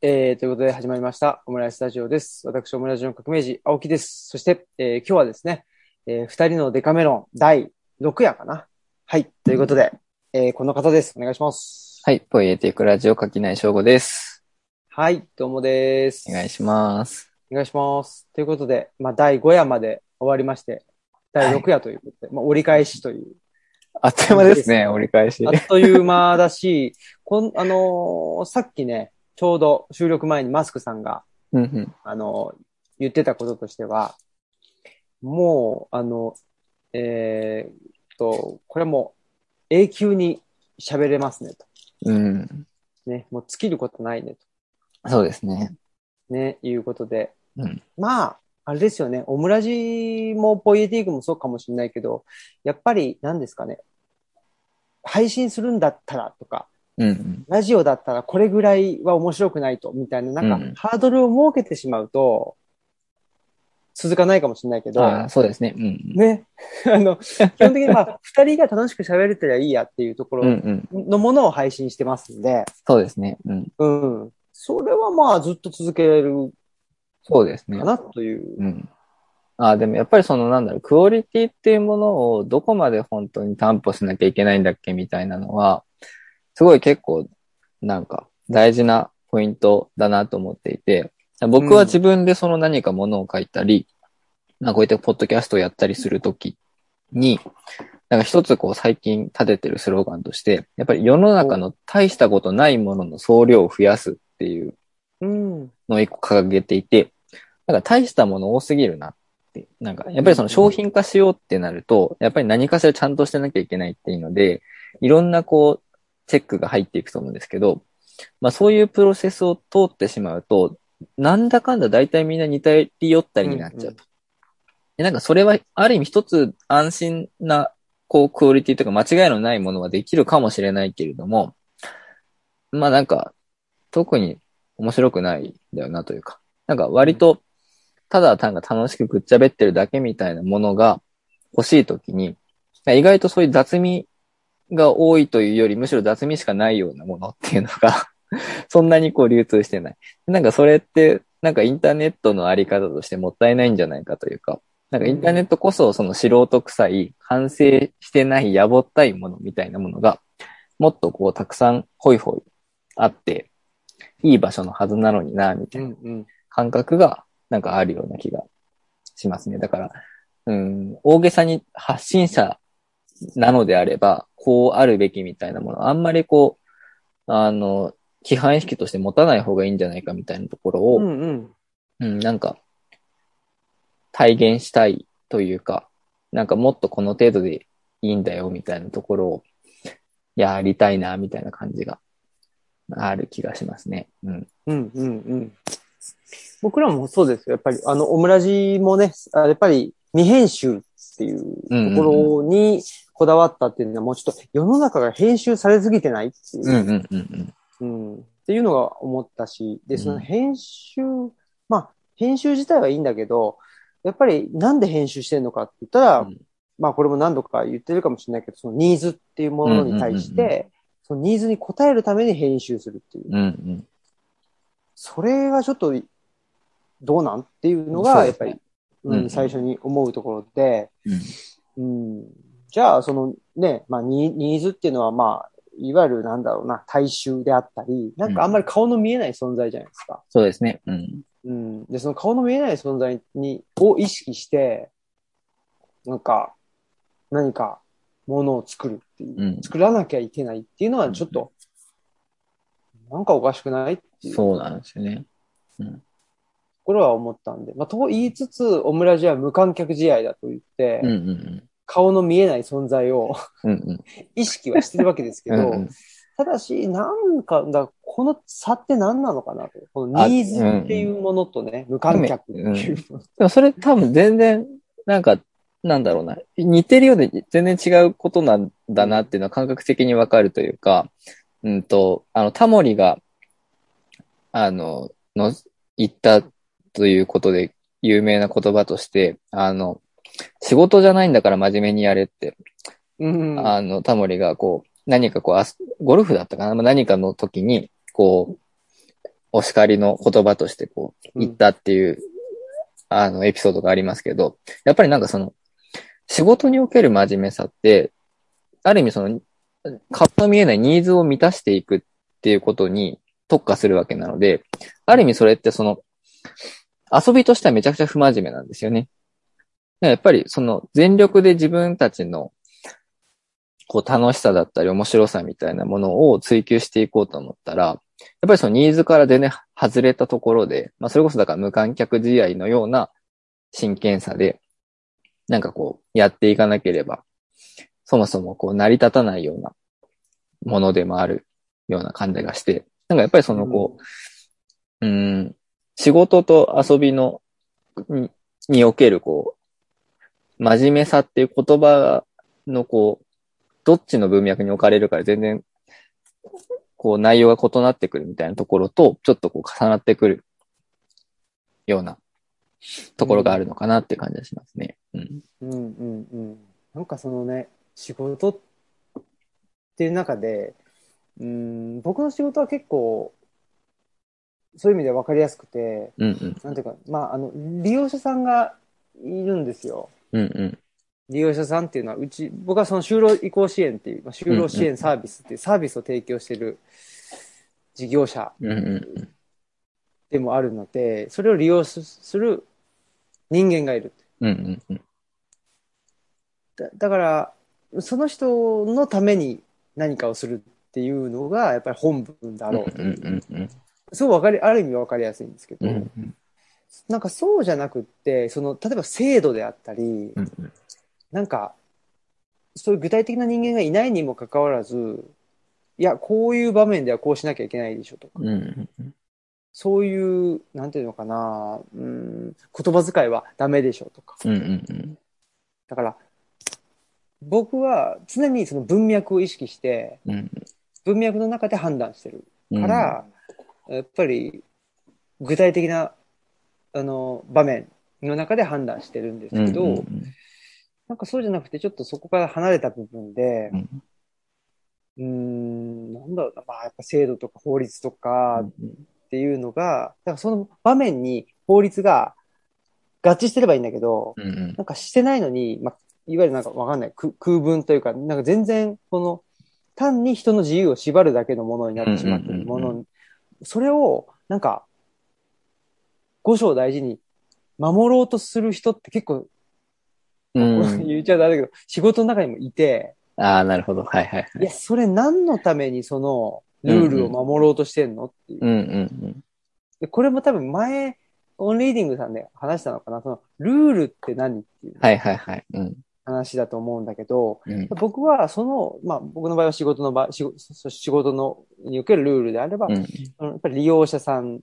えー、ということで始まりました、オムライススタジオです。私、オムライスの革命児、青木です。そして、えー今日はですね、えー二人のデカメロン第6夜かな。はい。ということで、えーこの方です。お願いします。はい。ポイエティクラジオ垣内翔吾です。はい。どうもです。お願いします。お願いします。ということで、まあ、第5夜まで終わりまして、第6夜ということで、まあ、折り返しという、あっという間ですね、折り返しあ。っという間だし、こん、あのーさっきね、ちょうど収録前にマスクさんが、うんうん。あの、言ってたこととしては、もう、あの、えーっと、これはもう永久に喋れますねと。うん。ね、もう尽きることないねそうですね。と。ね、いうことで。うんまあ、あれですよね。オムラジもポイエティークもそうかもしれないけど、やっぱり何ですかね。配信するんだったらとか、うんうん。ラジオだったらこれぐらいは面白くないと、みたいな、なんか、うんハードルを設けてしまうと、続かないかもしれないけど、ああ、そうですね。うんうん。ね。あの、基本的にまあ、二人が楽しく喋れてりゃいいやっていうとこうんろうん。のものを配信してますんで、そうですね。うん。うん。それはまあ、ずっと続けれるそうですねか。なという。うん。ああ、でもやっぱりそのなんだろう、クオリティっていうものをどこまで本当に担保しなきゃいけないんだっけみたいなのは、すごい結構、なんか大事なポイントだなと思っていて、僕は自分でその何かものを書いたり、まあこういったポッドキャストをやったりするときに、なんか一つこう最近立ててるスローガンとして、やっぱり世の中の大したことないものの総量を増やすっていう。のを一個掲げていて、なんか大したもの多すぎるなって、なんかやっぱりその商品化しようってなると、やっぱり何かしらちゃんとしてなきゃいけないっていうので、いろんなこう、チェックが入っていくと思うんですけど、まあそういうプロセスを通ってしまうと、なんだかんだ大体みんな似たり寄ったりになっちゃうと。でなんかそれはある意味一つ安心な、こう、クオリティとか間違いのないものはできるかもしれないけれども、まあなんか、特に面白くないんだよなというか、なんか割と、ただ単が楽しくぐっちゃべってるだけみたいなものが欲しいときに、意外とそういう雑味が多いというより、むしろ雑味しかないようなものっていうのが、そんなにこう流通してない。なんかそれって、なんかインターネットのあり方としてもったいないんじゃないかというか、なんかインターネットこそその素人臭い、完成してないやぼったいものみたいなものが、もっとこうたくさんホイホイあって、いい場所のはずなのにな、みたいな。感覚がなんかあるような気がしますね。だから、うん、大げさに発信者なのであれば、こうあるべきみたいなもの、あんまりこう、あの、規範意識として持たない方がいいんじゃないかみたいなところを、うんうん。うん、なんか、体現したいというか、なんかもっとこの程度でいいんだよみたいなところをやりたいなみたいな感じがある気がしますね。うん。うんうんうん。僕らもそうですよ。やっぱり、あの、オムラジもね、あやっぱり未編集っていうところにこだわったっていうのは、もうちょっと世の中が編集されすぎてないっていう。うんうんうんうん。っていうのが思ったし、で、うん。その編集、まあ、編集自体はいいんだけど、やっぱりなんで編集してんのかって言ったら、うん。まあこれも何度か言ってるかもしれないけど、そのニーズっていうものに対して、うんうんうんそのニーズに応えるために編集するっていう。うん。うん。それがちょっとどうなんっていうのが、やっぱり、うんうん。最初に思うところで、うん。うん、じゃあ、そのね、まあニ、ニーズっていうのは、まあ、いわゆるなんだろうな、大衆であったり、なんかあんまり顔の見えない存在じゃないですか。そうですね。うん。うん。で、その顔の見えない存在に、を意識して、なんか、何かものを作るっていう、うん作らなきゃいけないっていうのはちょっと、なんかおかしくないっていう。そうなんですよね。これは思ったんで。まあ、と言いつつ、オムラジは無観客試合だと言って、うんうん顔の見えない存在を。意識はしてるわけですけど、うんうんただし、なんか、だこの差って何なのかなと。このニーズっていうものとね、無観客っていうもの。でもそれ多分全然、なんか、なんだろうな。似てるようで全然違うことなんだなっていうのは感覚的にわかるというか、うんと、あの、タモリが、あの、の、言ったということで有名な言葉として、あの、仕事じゃないんだから真面目にやれって、うん。あの、タモリがこう、何かこうあす、ゴルフだったかな？まあ何かの時に、こう、お叱りの言葉としてこう、言ったっていう、あの、エピソードがありますけど、やっぱりなんかその、仕事における真面目さって、ある意味その、顔の見えないニーズを満たしていくっていうことに特化するわけなので、ある意味それってその、遊びとしてはめちゃくちゃ不真面目なんですよね。やっぱりその全力で自分たちのこう楽しさだったり面白さみたいなものを追求していこうと思ったら、やっぱりそのニーズから全然外れたところで、まあそれこそだから無観客試合のような真剣さで、なんかこうやっていかなければ、そもそもこう成り立たないようなものでもあるような感じがして、なんかやっぱりそのこう、うん、仕事と遊びの、ににおけるこう、真面目さっていう言葉のこう、どっちの文脈に置かれるかで全然、こう内容が異なってくるみたいなところと、ちょっとこう重なってくるようなところがあるのかなって感じがしますね。うん。うんうんうん。なんかそのね、仕事っていう中で、うん、僕の仕事は結構、そういう意味で分かりやすくて、うんうん。なんていうか、まあ、あの、利用者さんがいるんですよ。うんうん。利用者さんっていうのは、うち、僕はその就労移行支援っていう、まあ、就労支援サービスっていうサービスを提供している事業者でもあるので、それを利用すする人間がいる。うん。うんうんだだから、その人のために何かをするっていうのが、やっぱり本文だろうとうんいう。うんうんすごいわかり、ある意味わかりやすいんですけど、うんうんなんかそうじゃなくって、その、例えば制度であったり、うんうん。なんか、そういう具体的な人間がいないにもかかわらず、いや、こういう場面ではこうしなきゃいけないでしょとか、うんうんうん。そういう、なんていうのかな、うん、言葉遣いはダメでしょとか。うんうんだから、僕は常にその文脈を意識して、うん文脈の中で判断してるうん。から、やっぱり具体的なあの場面の中で判断してるんですけど、うんうんなんかそうじゃなくてちょっとそこから離れた部分でう、ん。ん、なんだろうな、まあやっぱ制度とか法律とかっていうのが、だからその場面に法律が合致してればいいんだけど、うんうん。なんかしてないのに、まあ、いわゆるなんかわかんない、く空文というか、なんか全然、この、単に人の自由を縛るだけのものになってしまっているもうんうんの、それを、なんか、五章大事に守ろうとする人って結構、うん 言っちゃダメだけど、仕事の中にもいて、ああ、なるほど。はいはいはいい。や、それ何のためにその、ルールを守ろうとしてんのっていう。うんうんでこれも多分前、オンリーディングさんで話したのかなその、ルールって何っていうはいはいはい。うん。話だと思うんだけど、うん僕はその、まあ僕の場合は仕事の場、仕事仕事のにおけるルールであれば、うんやっぱり利用者さん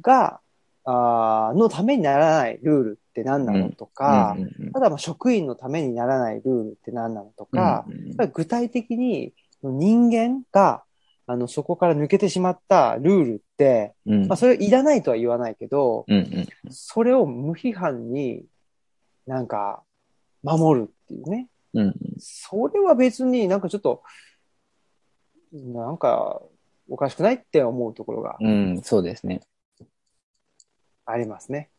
が、あーのためにならないルールって何なのとか、ただまあ職員のためにならないルールって何なのとか、具体的に人間が、あの、そこから抜けてしまったルールって、うん。まあそれいらないとは言わないけど、それを無批判になんか守るっていうね。うん。それは別になんかちょっと、なんかおかしくないって思うところが。うん、そうですね。ありますね。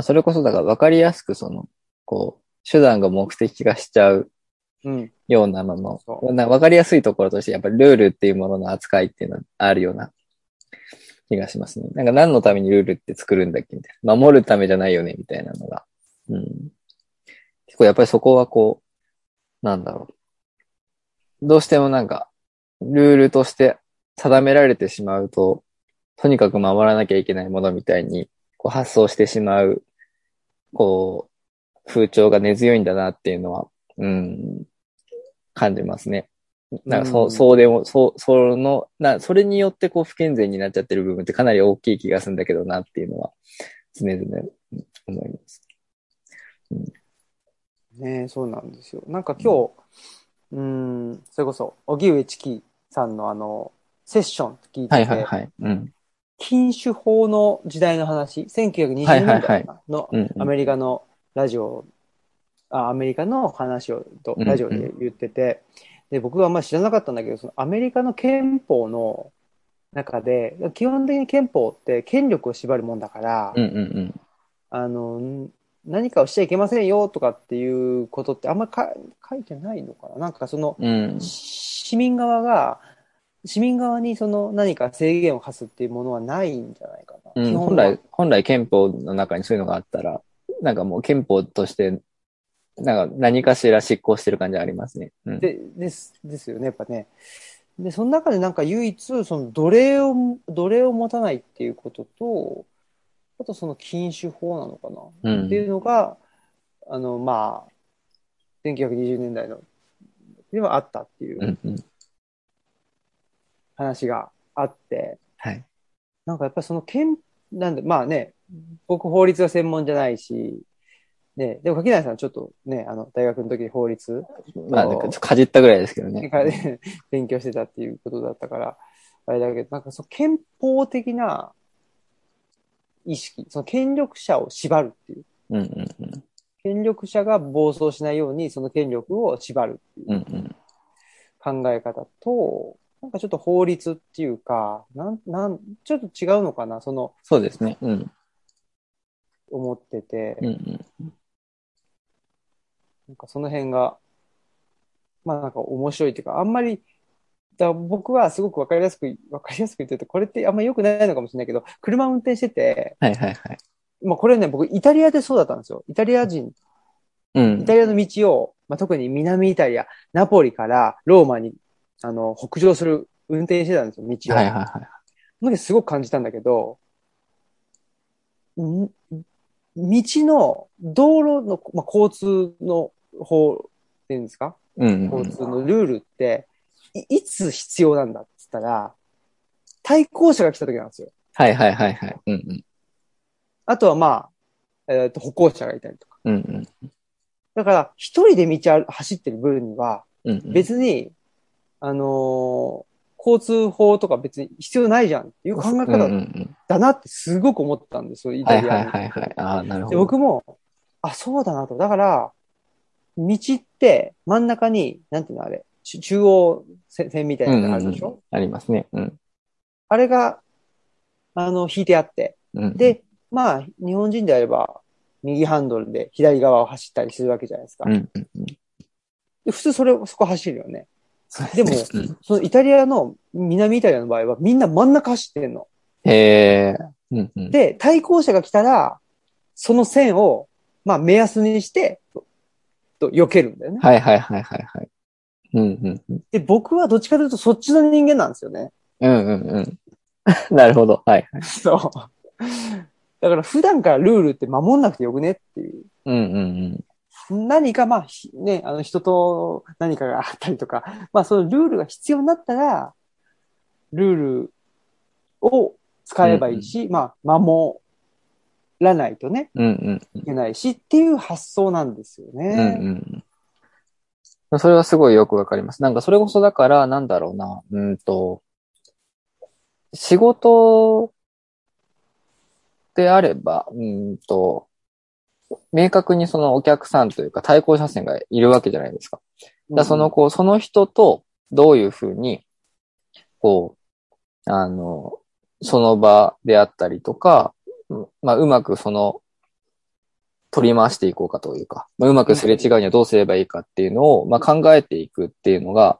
それこそだから分かりやすくその、こう、手段が目的化しちゃううん。ようなののそ、な分かりやすいところとして、やっぱりルールっていうものの扱いっていうのはあるような気がしますね。なんか何のためにルールって作るんだっけみたいな。守るためじゃないよねみたいなのが。うん。結構やっぱりそこはこう、なんだろう。どうしてもなんか、ルールとして定められてしまうと、とにかく守らなきゃいけないものみたいに、こう発想してしまう、こう、風潮が根強いんだなっていうのは、うん、感じますね。なんかそうう、んそうでも、そう、その、な、それによってこう不健全になっちゃってる部分ってかなり大きい気がするんだけどなっていうのは、常々うん思います。ねそうなんですよ。なんか今日、うん、それこそ、荻上チキさんのあの、セッション聞いてて、はいはいはい。うん。禁酒法の時代の話、1920年代のアメリカのラジオ、あアメリカの話をとラジオで言ってて、で僕はあんまり知らなかったんだけど、そのアメリカの憲法の中で、基本的に憲法って権力を縛るもんだから。あの、ん何かをしちゃいけませんよとかっていうことってあんまか書いてないのかな。なんかその、うん。市民側が、市民側にその何か制限を課すっていうものはないんじゃないかな。うん、本来、本来憲法の中にそういうのがあったら、なんかもう憲法として、なんか何かしら執行してる感じありますね。うん。で、です、ですよね、やっぱね。で、その中でなんか唯一、その奴隷を、奴隷を持たないっていうことと、あとその禁酒法なのかな、うんっていうのが、あの、まあ、1920年代の、ではあったっていううんうん。話があって、はい。なんかやっぱりその憲、なんで、まあね、僕法律が専門じゃないし、ね、でも柿内さんちょっとね、あの、大学の時に法律まあ、かじったぐらいですけどね。で 勉強してたっていうことだったから、あれだけど、なんかその憲法的な意識、その権力者を縛るっていう。うんうんうん。権力者が暴走しないようにその権力を縛るっていううんうん。考え方と、なんかちょっと法律っていうか、なん、なん、ちょっと違うのかな、その、そうですね。うん。思ってて、うんうん。なんかその辺が、まあなんか面白いっていうか、あんまり、だ僕はすごくわかりやすく、わかりやすく言ってると、これってあんまり良くないのかもしれないけど、車運転してて、はいはいはい。まあこれね、僕イタリアでそうだったんですよ。イタリア人、うんイ。タリアの道を、まあ特に南イタリア、ナポリからローマに、あの、北上する運転してたんですよ、道を。はいはいはい。その時すごく感じたんだけど、ん道の、道路の、まあ、交通の法っていうんですか？うんうん。交通のルールって、いいつ必要なんだって言ったら、対向車が来た時なんですよ。はいはいはいはい。うんうん。あとはまあ、えっ、と、歩行者がいたりとか。うんうん。だから、一人で道を走ってる分には。別に、あのー交通法とか別に必要ないじゃんっていう考えうんう方んうん。だなってすごく思ったんですよ、イはいはいタリアにはいはい。ああ、なるほで、ど。僕も、あ、そうだなと。だから、道って真ん中に、なんていうのあれ、ち中央線線みたいなのがあるでしょ、うんうんうんありますね。うん。あれが、あの、引いてあって。うん。で、まあ、日本人であれば、右ハンドルで左側を走ったりするわけじゃないですか。うんうんうん。で普通それ、そこ走るよね。でもそのイタリアの、南イタリアの場合はみんな真ん中走ってんの。うんへえ。うんうん。で、対向車が来たら、その線を、まあ、目安にして、と、と避けるんだよね。はいはいはいはいはい。うんうんうん。で、僕はどっちかというとそっちの人間なんですよね。うんうんうん。なるほど。はいはい。そう。だから普段からルールって守んなくてよくねっていう。うんうんうん。何かまあ、ひね、あの人と何かがあったりとか、まあそのルールが必要になったら、ルールを使えばいいし、まあ守らないとね、うんうんいけないしっていう発想なんですようん。ね。うんうん。それはすごいよくわかります。なんかそれこそだから、なんだろうな。うんと、仕事であれば、うんと、明確にそのお客さんというか対向車線がいるわけじゃないですか。だその、こう、その人とどういうふうに、こう、あの、その場であったりとか、うんまあ、うまくその、取り回していこうかというか、まあ、うまくすれ違うにはどうすればいいかっていうのを、まあ、考えていくっていうのが、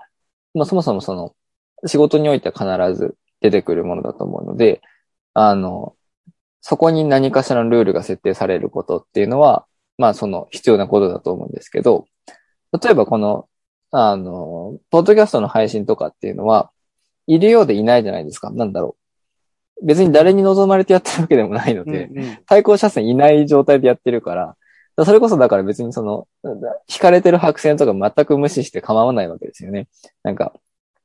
まあ、そもそもその、仕事においては必ず出てくるものだと思うので、あの、そこに何かしらのルールが設定されることっていうのは、まあ、その必要なことだと思うんですけど、例えばこの、あの、ポッドキャストの配信とかっていうのは、いるようでいないじゃないですか。なんだろう。別に誰に望まれてやってるわけでもないのうんで、うん対向車線いない状態でやってるから、だからそれこそだから別にその、引かれてる白線とか全く無視して構わないわけですよね。なんか、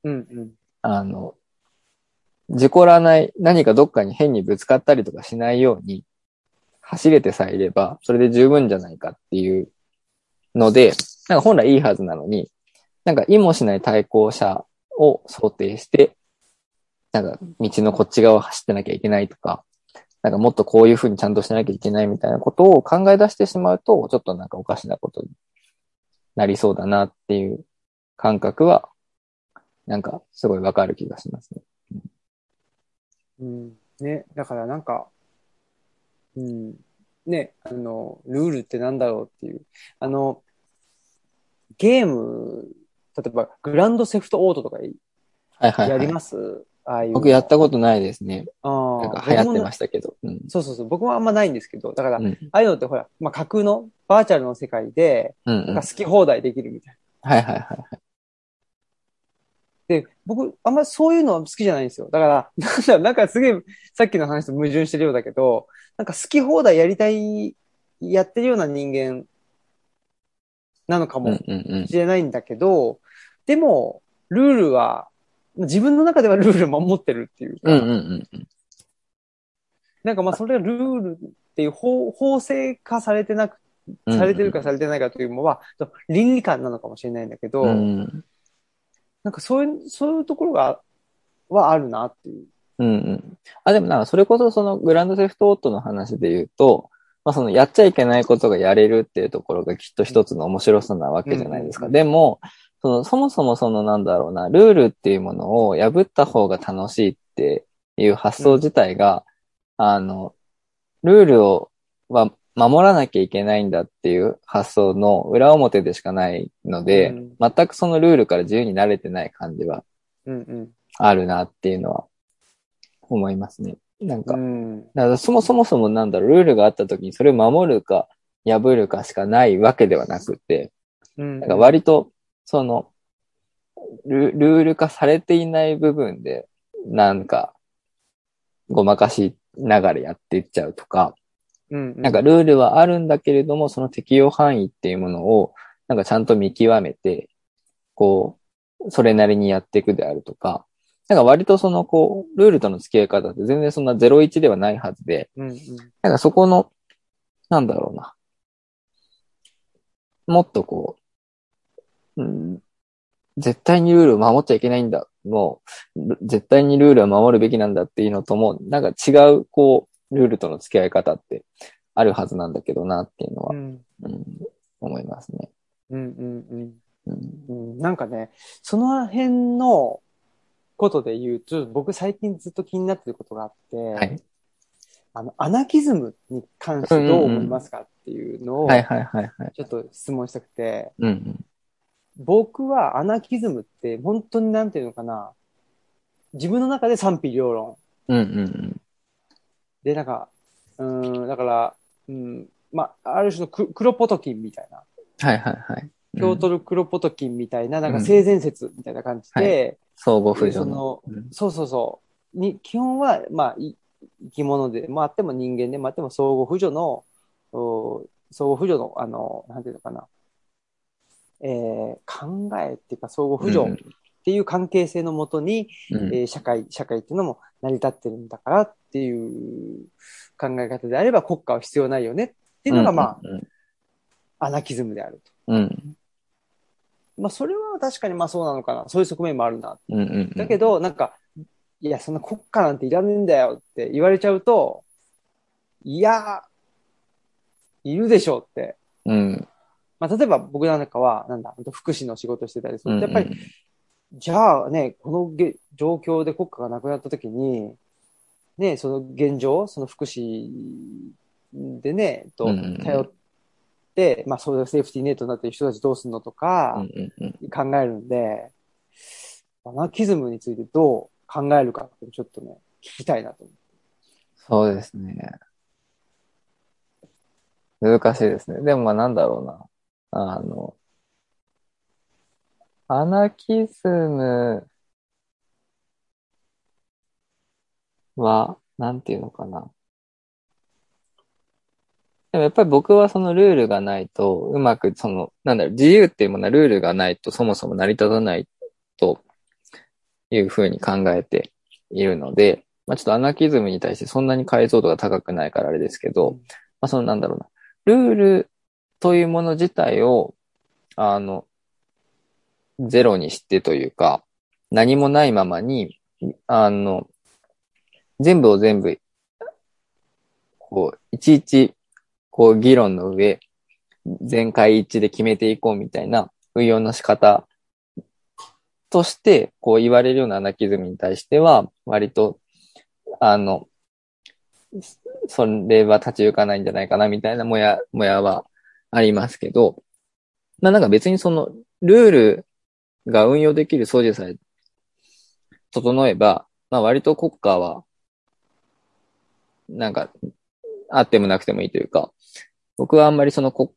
うんうんあの、事故らない、何かどっかに変にぶつかったりとかしないように、走れてさえいれば、それで十分じゃないかっていうので、なんか本来いいはずなのに、なんか意もしない対向車を想定して、なんか道のこっち側を走ってなきゃいけないとか、なんかもっとこういうふうにちゃんとしなきゃいけないみたいなことを考え出してしまうと、ちょっとなんかおかしなことになりそうだなっていう感覚は、なんかすごいわかる気がしますね。うん。ね、だからなんか、うん。ね、あの、ルールってなんだろうっていう。あの、ゲーム、例えばグランドセフトオートとかはいはい、はい。やります、ああいうの。僕やったことないですね。あなんあか流行ってまししたけど。うん。そうそうそう。僕もあんまないんですけど、だから、うん。ああいうのってほら、まあ、架空のバーチャルの世界で、うん、うん。なんか好き放題できるみたいな。はいはいはい。で、僕、あんまそういうのは好きじゃないんですよ。だから、なんだ、なんかすげえ、さっきの話と矛盾してるようだけど、なんか好き放題やりたい、やってるような人間なのかもうんうんうん。しれないんだけど、でも、ルールは、自分の中ではルールを守ってるっていうか、うんうんうんうん。なんかまあそれがルールっていう法法制化されてなく、されてるかされてないかというのは、倫理観なのかもしれないんだけど、うん。なんかそういう、そういうところが、はあるなっていう。うんうん。あ、でもなんかそれこそそのグランドセフトオートの話で言うと、まあそのやっちゃいけないことがやれるっていうところがきっと一つの面白さなわけじゃないですか。うんでも、その、そもそもそのなんだろうな、ルールっていうものを破った方が楽しいっていう発想自体が、あの、ルールを、は守らなきゃいけないんだっていう発想の裏表でしかないので、うん全くそのルールから自由に慣れてない感じはうんあるなっていうのは思いますね。なんかう、ん。だからそもそもそもなんだろう、ルールがあった時にそれを守るか破るかしかないわけではなくて、うん。なんか割と、そのル、ルール化されていない部分で、なんか、ごまかしながらやっていっちゃうとか、うん、なんかルールはあるんだけれども、その適用範囲っていうものを、なんかちゃんと見極めて、こう、それなりにやっていくであるとか、なんか割とその、こう、ルールとの付き合い方って全然そんな01ではないはずで、なんかそこの、なんだろうな。もっとこう、うん、絶対にルールを守っちゃいけないんだ。もう、絶対にルールを守るべきなんだっていうのとも、なんか違う、こう、ルールとの付き合い方ってあるはずなんだけどなっていうのは、うん、うん、思いますね。うん、うん。うん、うん、なんかね、その辺のことで言うと、僕最近ずっと気になってることがあって、はい。あの、アナキズムに関してどう思いますかっていうのを。ちょっと質問したくて、うんうん。僕はアナキズムって本当になんていうのかな、自分の中で賛否両論。うんうんで、なんか、うーん、だから、うん、まあ、ある種のククロポトキンみたいな、はいはいはい。ピョートルクロポトキンみたいな、なんか性善説みたいな感じで、相互扶助その。のうんそうそうそう。に、基本は、まあ、い生き物で、まああっても人間で、まああっても相互扶助の、お相互扶助の、あの、なんていうのかな。えー考えっていうか、相互扶助っていう関係性のもとに、うんえー社会、社会っていうのも成り立ってるんだからっていう考え方であれば国家は必要ないよねっていうのが、まあ、うんアナキズムであると。うん。まあ、それは確かにまあそうなのかな。そういう側面もあるな。うんうんうん。だけど、なんか、いや、そんな国家なんていらねえんだよって言われちゃうと、いや、いるでしょうって。うん。まあ、例えば僕なんかは、なんだ、福祉の仕事してたりすると、やっぱり、り、じゃあね、このげ状況で国家がなくなった時に、ね、その現状、その福祉でね、と頼って、まあそういうセーフティーネットになってる人たちどうすんのとうんか。考えるんで、アナキズムについてどう考えるかってちょっとね、聞きたいなと思そうですね。難しいですね。でもまあなんだろうな。あの、アナキズムは、なんていうのかな。でもやっぱり僕はそのルールがないと、うまくその、なんだろう、自由っていうものはルールがないとそもそも成り立たないというふうに考えているので、まあちょっとアナキズムに対してそんなに解像度が高くないからあれですけど、まあそのなんだろうな、ルールというもの自体を、あの、ゼロにしてというか、何もないままに、あの、全部を全部、こう、いちいち、こう、議論の上、全会一致で決めていこうみたいな運用の仕方として、こう言われるようなアナキズムに対しては、割と、あの、それは立ち行かないんじゃないかなみたいなもや、もやはありますけど、まあなんか別にその、ルールが運用できる掃除さえ整えば、まあ割と国家は、なんか、あってもなくてもいいというか、僕はあんまりその国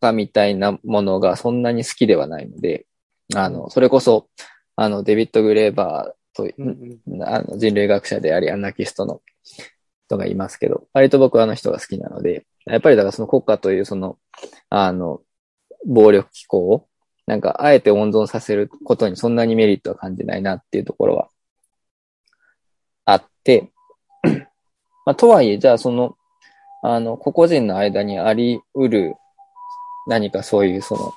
家みたいなものがそんなに好きではないので、あの、それこそ、あの、デビッド・グレーバーと、うんうん。あの人類学者であり、アナキストの人がいますけど、割と僕はあの人が好きなので、やっぱりだからその国家というその、あの、暴力機構を、なんか、あえて温存させることにそんなにメリットは感じないなっていうところはあって、まあ、とはいえ、じゃあその、あの、個々人の間にあり得る何かそういうその、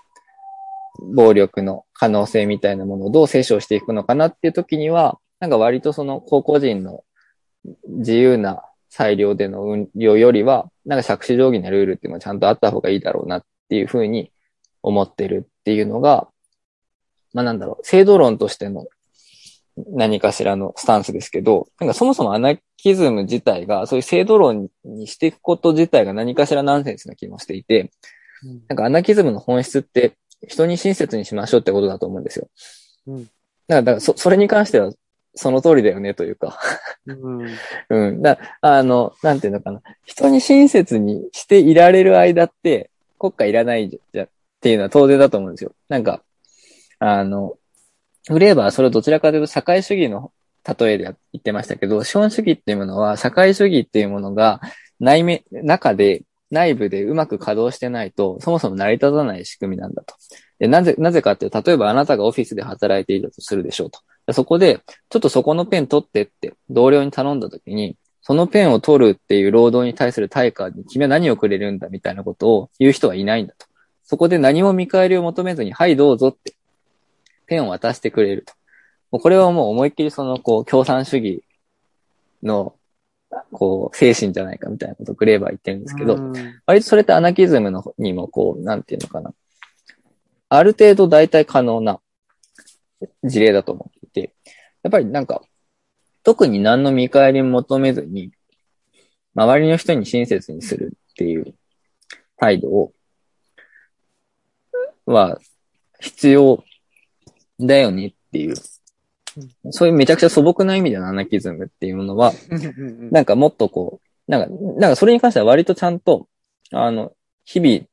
暴力の可能性みたいなものをどう清書していくのかなっていう時には、なんか割とその個々人の自由な裁量での運用よりは、なんか借子定規なルールっていうのはちゃんとあった方がいいだろうなっていうふうに思ってるっていうのが、まあなんだろう、制度論としての何かしらのスタンスですけど、なんかそもそもアナキズム自体が、そういう制度論にしていくこと自体が何かしらナンセンスな気もしていて、うんなんかアナキズムの本質って人に親切にしましょうってことだと思うんですよ。うんだから、だからそ、それに関してはその通りだよねというか、うんうん。だあの、なんていうのかな。人に親切にしていられる間って国家いらないじゃ、っていうのは当然だと思うんですよ。なんか、あの、グレーバーはそれをどちらかというと社会主義の例えで言ってましたけど、資本主義っていうものは社会主義っていうものが内面、中で、内部でうまく稼働してないと、そもそも成り立たない仕組みなんだと。で、なぜ、なぜかっていうと、例えばあなたがオフィスで働いているとするでしょうと。そこで、ちょっとそこのペン取ってって同僚に頼んだ時に、そのペンを取るっていう労働に対する対価に君は何をくれるんだみたいなことを言う人はいないんだと。そこで何も見返りを求めずに、はいどうぞって、ペンを渡してくれると。もうこれはもう思いっきりその、こう、共産主義の、こう、精神じゃないかみたいなことをグレーバーは言ってるんですけど、うん割とそれってアナキズムの方にもこう、なんていうのかな。ある程度大体可能な事例だと思っていて、やっぱりなんか、特に何の見返りも求めずに、周りの人に親切にするっていう態度を、は必要だよねっていう、そういうめちゃくちゃ素朴な意味でのアナキズムっていうものは、うんなんかもっとこう、なんか、なんかそれに関しては割とちゃんと、あの、日々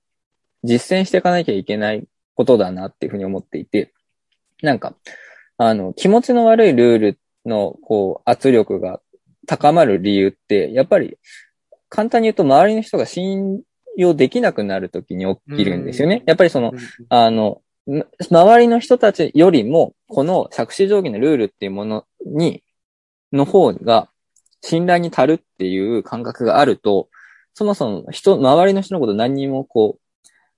実践していかなきゃいけないことだなっていうふうに思っていて、なんか、あの、気持ちの悪いルールの、こう、圧力が高まる理由って、やっぱり、簡単に言うと周りの人が信用できなくなるときに起きるんですよね。やっぱりその、あの、ん周りの人たちよりも、この借子定規のルールっていうものに、の方が信頼に足るっていう感覚があると、そもそも人、周りの人のこと何にもこう、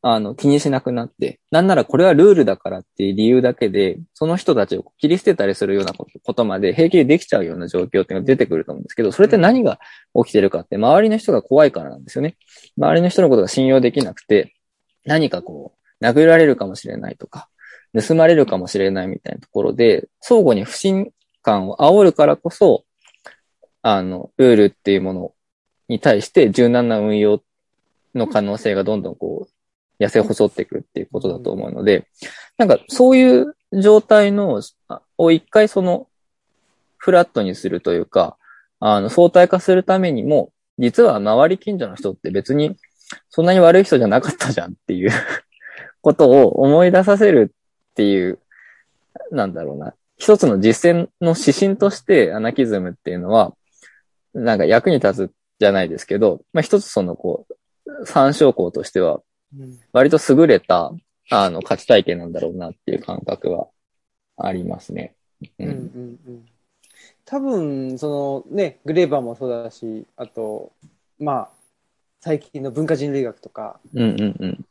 あの、気にしなくなって、なんならこれはルールだからっていう理由だけで、その人たちを切り捨てたりするようなことまで平気でできちゃうような状況っていうのが出てくると思うんですけど、それって何が起きてるかって、周りの人が怖いからなんですよね。周りの人のことが信用できなくて、何かこう、殴られるかもしれないとか、盗まれるかもしれないみたいなところで、相互に不信感を煽るからこそ、あの、ルールっていうものに対して柔軟な運用の可能性がどんどんこう、痩せ細っていくっていうことだと思うので、なんかそういう状態の、を一回その、フラットにするというか、あの、相対化するためにも、実は周り近所の人って別にそんなに悪い人じゃなかったじゃんっていう。ことを思い出させるっていう、なんだろうな。一つの実践の指針としてアナキズムっていうのは、なんか役に立つじゃないですけど、まあ一つそのこう、参照項としては、うん割と優れた、あの、価値体験なんだろうなっていう感覚はありますね。ううんうんうん多分、そのね、グレーバーもそうだし、あと、まあ、最近の文化人類学とかうんうんうん。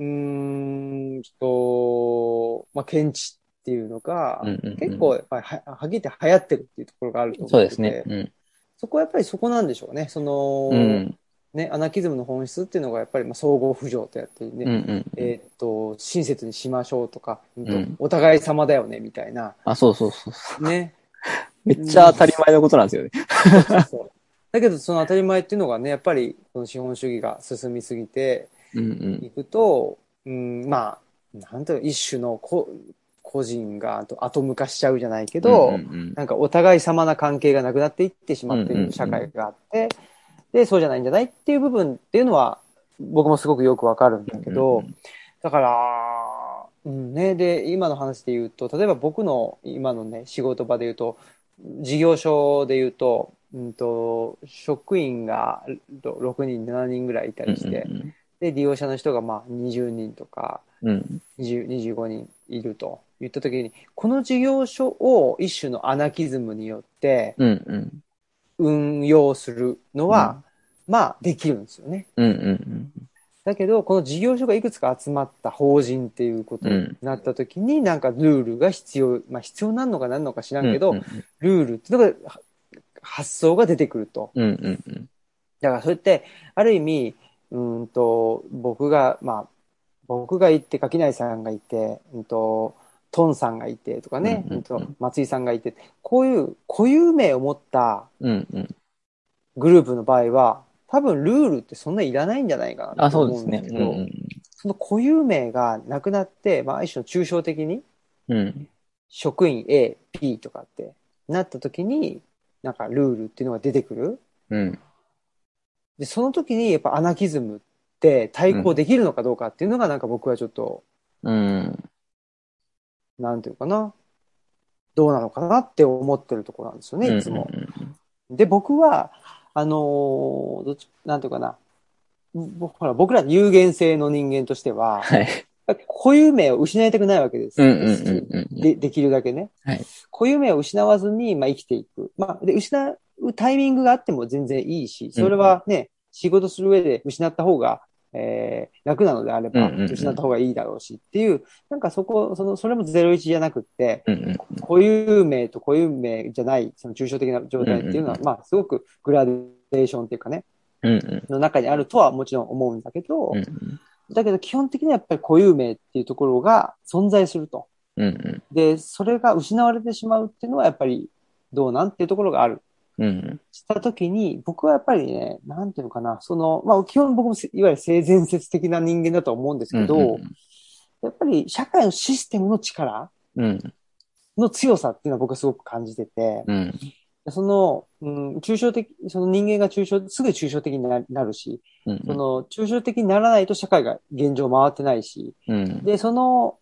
の、うーんと、まあ、検知っていうのが、うんうんうん結構やっぱりは、はって流行ってるっていうところがあると思っててそうですね。うん。そこはやっぱりそこなんでしょうね。その、うん。ね、アナキズムの本質っていうのがやっぱりまあ相互扶助とやってね、うんうん。えーっと、親切にしましょうとか、うんお互い様だよね、みたいな、あ、そうそうそうそね。めっちゃ当たり前のことなんですよね。そうそうだけど、その当たり前っていうのがね、やっぱり、その資本主義が進みすぎてうんうん。いくと、うん、まあ、なんというか一種のこ個人が後後向かしちゃうじゃないけど、うんうんなんかお互い様な関係がなくなっていってしまっていうんうんうん。る社会があって、で、そうじゃないんじゃないっていう部分っていうのは、僕もすごくよくわかるんだけど、うんうんだから、うんね、で、今の話で言うと、例えば僕の今のね、仕事場で言うと、事業所で言うと、うんと、職員が6人、7人ぐらいいたりして、うんで、利用者の人がまあ20人とか、うんうん。20 25人いると言ったときに、この事業所を一種のアナキズムによってうんうん。運用するのは、まあできるんですよね。うんうんだけど、この事業所がいくつか集まった法人っていうことになったときに、なんかルールが必要、まあ必要なのかなんのか知らんけど、うんルールっていうのがは発想が出てくると。うんうんうん。だからそれって、ある意味、うーんと、僕が、まあ、僕がいて、垣内さんがいて、うんと、トンさんがいてとかね、うんと松井さんがいて、こういう固有名を持ったうんうん。グループの場合は、多分ルールってそんないらないんじゃないかなあ、とそうですね。思うんだけど、うんうんその固有名がなくなって、まあ一種の抽象的に、うん。職員 A、P とかってなった時に、なんかルールっていうのが出てくる。うん。で、その時にやっぱアナキズムって対抗できるのかどうかっていうのがなんか僕はちょっと、うん。なんていうかな、どうなのかなって思ってるところなんですよね、いつも。で、僕は、あのーどっち、なんていうかな、僕ほら僕ら有限性の人間としては、はい。固有名を失いたくないわけです。で、できるだけね。はい固有名を失わずに、まあ、生きていく。まあ、で、失うタイミングがあっても全然いいし、それはね、仕事する上で失った方が、えー、楽なのであれば、うんうんうん失った方がいいだろうしっていう、なんかそこ、その、それも01じゃなくって、うんうん。固有名と固有名じゃない、その抽象的な状態っていうのは、うんうんまあ、すごくグラデーションっていうかね、うんうん。の中にあるとはもちろん思うんだけど、うんうん。だけど基本的にはやっぱり固有名っていうところが存在すると。うんうん。で、それが失われてしまうっていうのはやっぱりどうなんっていうところがある。うんしたときに、僕はやっぱりね、なんていうのかな、その、まあ基本僕もせいわゆる性善説的な人間だと思うんですけど、うんやっぱり社会のシステムの力うん。の強さっていうのは僕はすごく感じてて、うん。その、うん、抽象的、その人間が抽象、すぐ抽象的にななるし、うんその抽象的にならないと社会が現状回ってないし、うん。で、その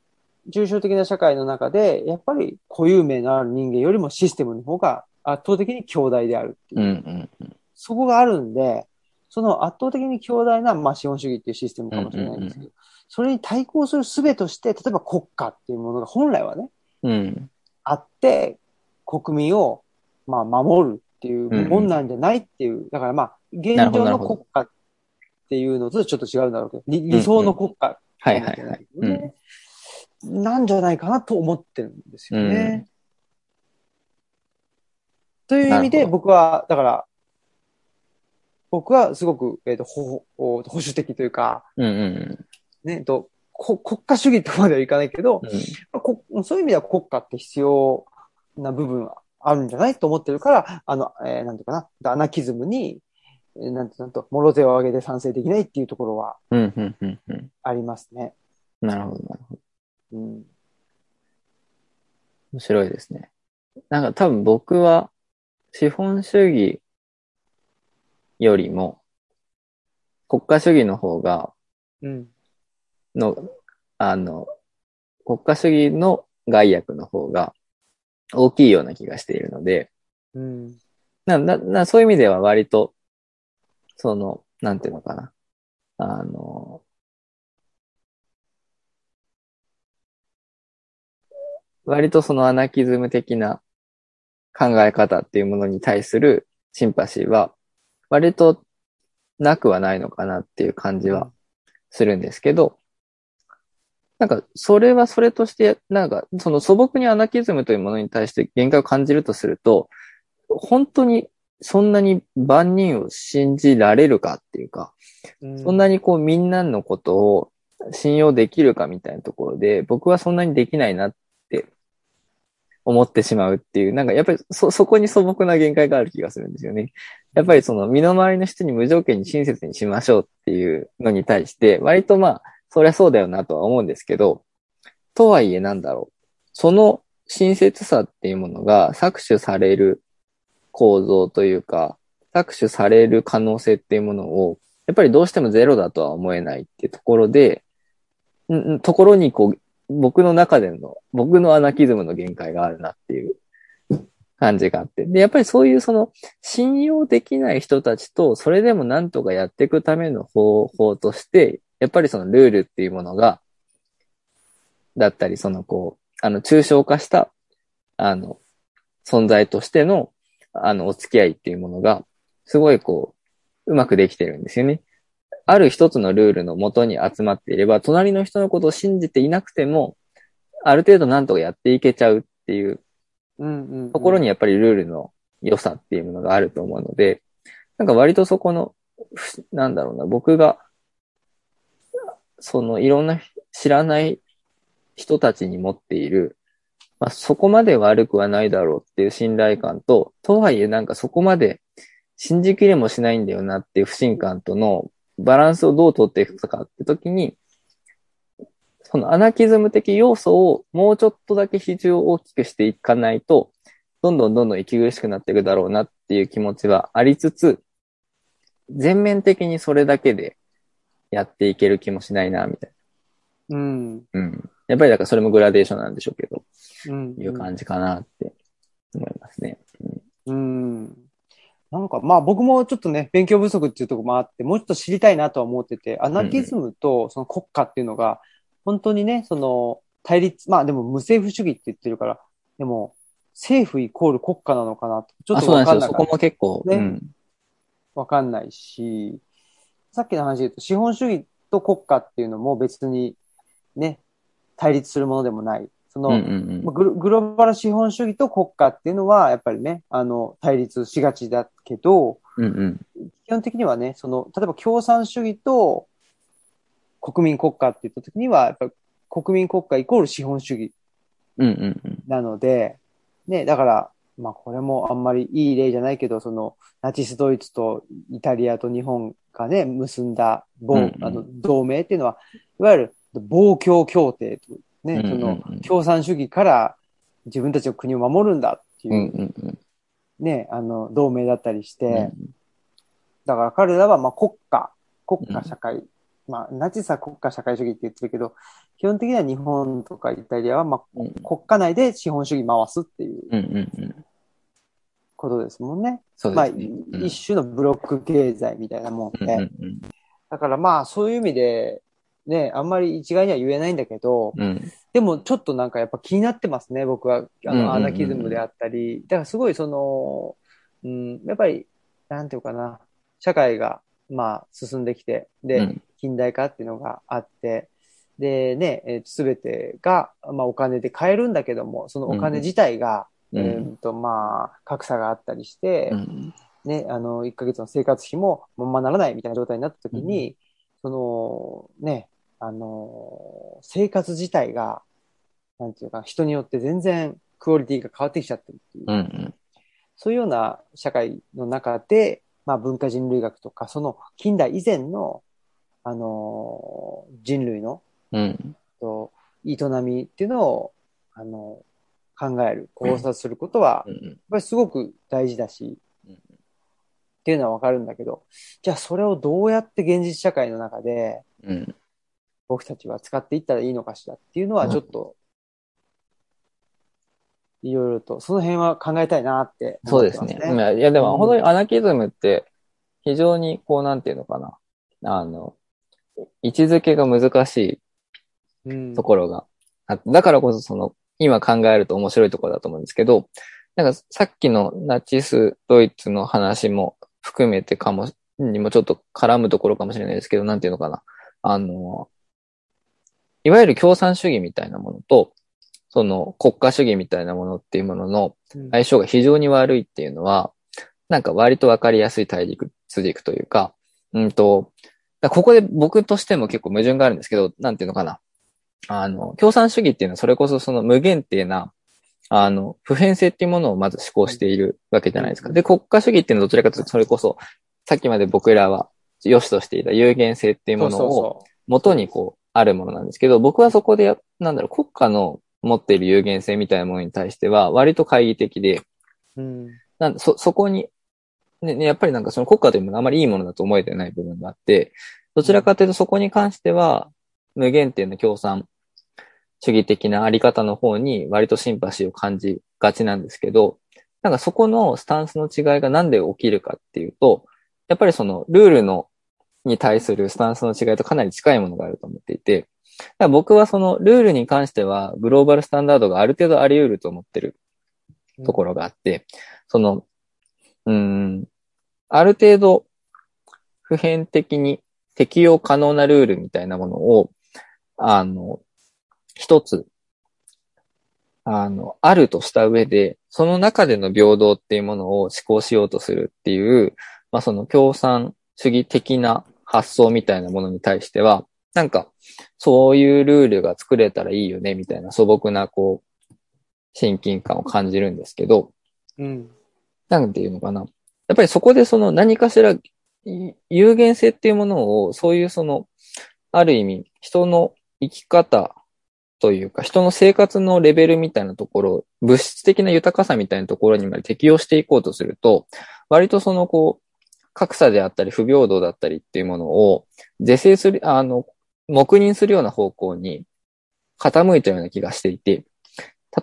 抽象的な社会の中で、やっぱり固有名のある人間よりもシステムの方が圧倒的に強大であるっていう。うんうん。そこがあるんで、その圧倒的に強大な、まあ、資本主義っていうシステムかもしれないんですけど、それに対抗する術として、例えば国家っていうものが本来はね、うん。あって、国民を、まあ、守るっていうもんなんじゃないっていう、だからまあ、現状の国家っていうのとちょっと違うんだろうけど、理理想の国家はいはいはい。うん。なんじゃないかなと思ってるんですよね。という意味で僕は、だから、僕はすごく、えっ、と、保保保守的というか、うんうんね、えっと、こ国家主義とまではいかないけど、うん。まあこそういう意味では国家って必要な部分はあるんじゃないと思ってるから、あの、えーなんていうかな、アナキズムに、えーなんてなんと、もろ手を挙げて賛成できないっていうところはうんうんうんうん。ありますね。なるほどなるほど。うん。面白いですね。なんか多分僕は資本主義よりも国家主義の方が、うん。の、あの、国家主義の害悪の方が大きいような気がしているので、うん。な、な、な、そういう意味では割と、その、なんていうのかな。あの、割とそのアナキズム的な考え方っていうものに対するシンパシーは、割となくはないのかなっていう感じはするんですけど、なんか、それはそれとして、なんか、その素朴にアナキズムというものに対して限界を感じるとすると、本当にそんなに万人を信じられるかっていうか、うん。そんなにこうみんなのことを信用できるかみたいなところで、僕はそんなにできないなって思ってしまうっていう、なんかやっぱりそ、そこに素朴な限界がある気がするんですよね。やっぱりその身の回りの人に無条件に親切にしましょうっていうのに対して、割とまあ、そりゃそうだよなとは思うんですけど、とはいえなんだろう。その親切さっていうものが搾取される構造というか、搾取される可能性っていうものを、やっぱりどうしてもゼロだとは思えないっていうところで、ところにこう、僕の中での、僕のアナキズムの限界があるなっていう感じがあって。で、やっぱりそういうその、信用できない人たちと、それでもなんとかやっていくための方法として、やっぱりそのルールっていうものが、だったり、そのこう、あの、抽象化した、あの、存在としての、あの、お付き合いっていうものが、すごいこう、うまくできてるんですよね。ある一つのルールのもとに集まっていれば、隣の人のことを信じていなくても、ある程度なんとかやっていけちゃうっていうところにやっぱりルールの良さっていうものがあると思うので、なんか割とそこの、なんだろうな、僕が、そのいろんな知らない人たちに持っている、まあ、そこまで悪くはないだろうっていう信頼感と、とはいえなんかそこまで信じきれもしないんだよなっていう不信感とのバランスをどう取っていくかって時に、そのアナキズム的要素をもうちょっとだけ比重を大きくしていかないと、どんどんどんどん息苦しくなっていくだろうなっていう気持ちはありつつ、全面的にそれだけでやっていける気もしないな、みたいな。うん。うん。やっぱりだからそれもグラデーションなんでしょうけど、うん、いう感じかなって思いますね。うん。うんなんか、まあ僕もちょっとね、勉強不足っていうところもあって、もうちょっと知りたいなとは思ってて、アナキズムとその国家っていうのが、本当にね、その対立、まあでも無政府主義って言ってるから、でも政府イコール国家なのかなちょっとわかんない。そこも結構。ね。わ、うん、かんないし、さっきの話で言うと、資本主義と国家っていうのも別にね、対立するものでもない。その、うんうんうん、グローバル資本主義と国家っていうのは、やっぱりね、あの、対立しがちだけど、うんうん、基本的にはね、その、例えば共産主義と国民国家って言った時には、やっぱり国民国家イコール資本主義なので、ね、だから、まあこれもあんまりいい例じゃないけど、その、ナチスドイツとイタリアと日本がね、結んだ、うんうん、あの同盟っていうのは、いわゆる防共協定とね、その、共産主義から自分たちの国を守るんだっていう、ね、あの、同盟だったりして、だから彼らは、まあ、国家、国家社会、まあ、ナチスは国家社会主義って言ってるけど、基本的には日本とかイタリアは、まあ、国家内で資本主義回すっていうことですもんね。まあ、一種のブロック経済みたいなもんで。だからまあ、そういう意味で、ね、あんまり一概には言えないんだけど、うん、でもちょっとなんかやっぱ気になってますね、僕は。あの、アナキズムであったり。だからすごいその、うん、やっぱり、なんていうかな、社会が、まあ、進んできて、で、近代化っていうのがあって、でね、す、え、べ、てが、まあ、お金で買えるんだけども、そのお金自体が、うん、えー、と、まあ、格差があったりして、うん、ね、あの、1ヶ月の生活費もままならないみたいな状態になった時に、うん、その、ね、あの、生活自体が、なんていうか、人によって全然クオリティが変わってきちゃってるっていう。うんうん、そういうような社会の中で、まあ文化人類学とか、その近代以前の、あの、人類の、うん、と営みっていうのを、あの、考える、考察することは、やっぱりすごく大事だし、っていうのはわかるんだけど、じゃあそれをどうやって現実社会の中で、僕たちは使っていったらいいのかしらっていうのはちょっと、いろいろと、その辺は考えたいなってそうですね。いや、でも本当にアナキズムって非常にこうなんていうのかな。あの、位置づけが難しいところがあって、うん、だからこそその、今考えると面白いところだと思うんですけど、なんかさっきのナチスドイツの話も含めてかも、にもちょっと絡むところかもしれないですけど、なんていうのかな。あの、いわゆる共産主義みたいなものと、その国家主義みたいなものっていうものの相性が非常に悪いっていうのは、なんか割とわかりやすい対立軸というか、うんと、ここで僕としても結構矛盾があるんですけど、なんていうのかな。あの、共産主義っていうのはそれこそその無限定な、あの、普遍性っていうものをまず思考しているわけじゃないですか。で、国家主義っていうのはどちらかというと、それこそ、さっきまで僕らは良しとしていた有限性っていうものを元にこう、あるものなんですけど、僕はそこで、なんだろう、国家の持っている有限性みたいなものに対しては、割と懐疑的で、うん、なんそ、そこに、ね、やっぱりなんかその国家というものはあまりいいものだと思えてない部分があって、どちらかというとそこに関しては、無限点の共産主義的なあり方の方に割とシンパシーを感じがちなんですけど、なんかそこのスタンスの違いがなんで起きるかっていうと、やっぱりそのルールのに対するスタンスの違いとかなり近いものがあると思っていて、僕はそのルールに関してはグローバルスタンダードがある程度あり得ると思ってるところがあって、その、うん、ある程度普遍的に適用可能なルールみたいなものを、あの、一つ、あの、あるとした上で、その中での平等っていうものを思考しようとするっていう、まあその共産主義的な発想みたいなものに対しては、なんか、そういうルールが作れたらいいよね、みたいな素朴な、こう、親近感を感じるんですけど、うん。なんていうのかな。やっぱりそこでその何かしら有限性っていうものを、そういうその、ある意味、人の生き方というか、人の生活のレベルみたいなところ、物質的な豊かさみたいなところにまで適用していこうとすると、割とそのこう、格差であったり不平等だったりっていうものを是正する、あの、黙認するような方向に傾いたような気がしていて、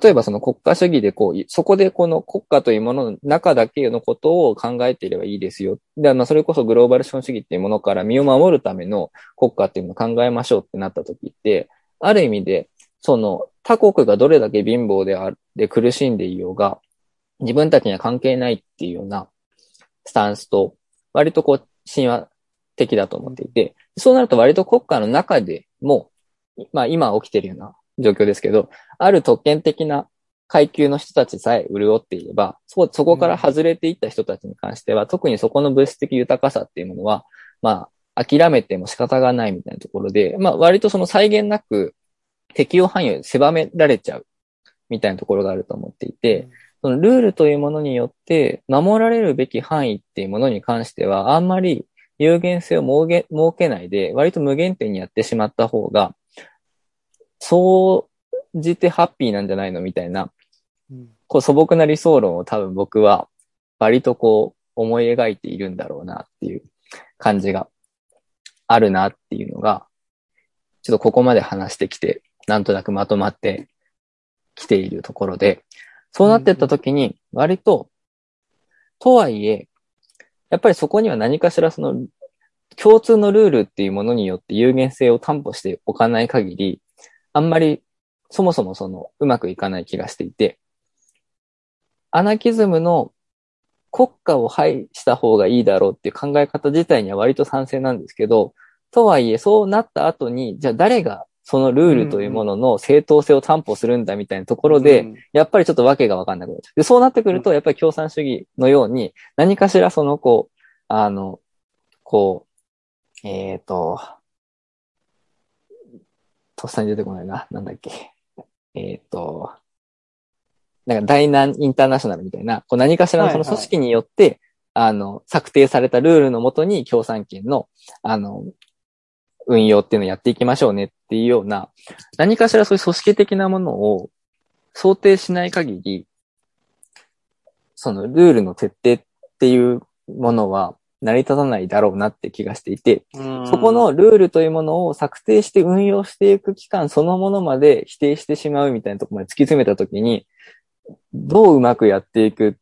例えばその国家主義でこう、そこでこの国家というものの中だけのことを考えていればいいですよ。で、まあそれこそグローバル資本主義っていうものから身を守るための国家っていうのを考えましょうってなった時って、ある意味で、その他国がどれだけ貧乏である、で苦しんでいようが、自分たちには関係ないっていうようなスタンスと、割とこう、神話的だと思っていて、そうなると割と国家の中でも、まあ今起きてるような状況ですけど、ある特権的な階級の人たちさえ潤っていれば、そ、そこから外れていった人たちに関しては、うん、特にそこの物質的豊かさっていうものは、まあ、諦めても仕方がないみたいなところで、まあ割とその際限なく適用範囲を狭められちゃうみたいなところがあると思っていて、そのルールというものによって守られるべき範囲っていうものに関しては、あんまり有限性を設けないで、割と無限点にやってしまった方が、そうじてハッピーなんじゃないのみたいな、こう素朴な理想論を多分僕は割とこう思い描いているんだろうなっていう感じがあるなっていうのが、ちょっとここまで話してきて、なんとなくまとまってきているところで、そうなってった時に、割と、とはいえ、やっぱりそこには何かしらその、共通のルールっていうものによって有限性を担保しておかない限り、あんまりそもそもそのうまくいかない気がしていて、アナキズムの国家を廃した方がいいだろうっていう考え方自体には割と賛成なんですけど、とはいえそうなった後に、じゃあ誰がそのルールというものの正当性を担保するんだみたいなところで、やっぱりちょっとわけがわかんなくなっちゃう。で、そうなってくると、やっぱり共産主義のように、何かしらその、こう、あの、こう、えっ、ー、と、とっさに出てこないな。なんだっけ。えっ、ー、と、なんか大南インターナショナルみたいな、こう何かしらのその組織によって、はいはい、あの、策定されたルールのもとに共産権の、あの、運用っていうのをやっていきましょうねっていうような、何かしらそういう組織的なものを想定しない限り、そのルールの徹底っていうものは成り立たないだろうなって気がしていて、そこのルールというものを策定して運用していく期間そのものまで否定してしまうみたいなところまで突き詰めたときに、どううまくやっていく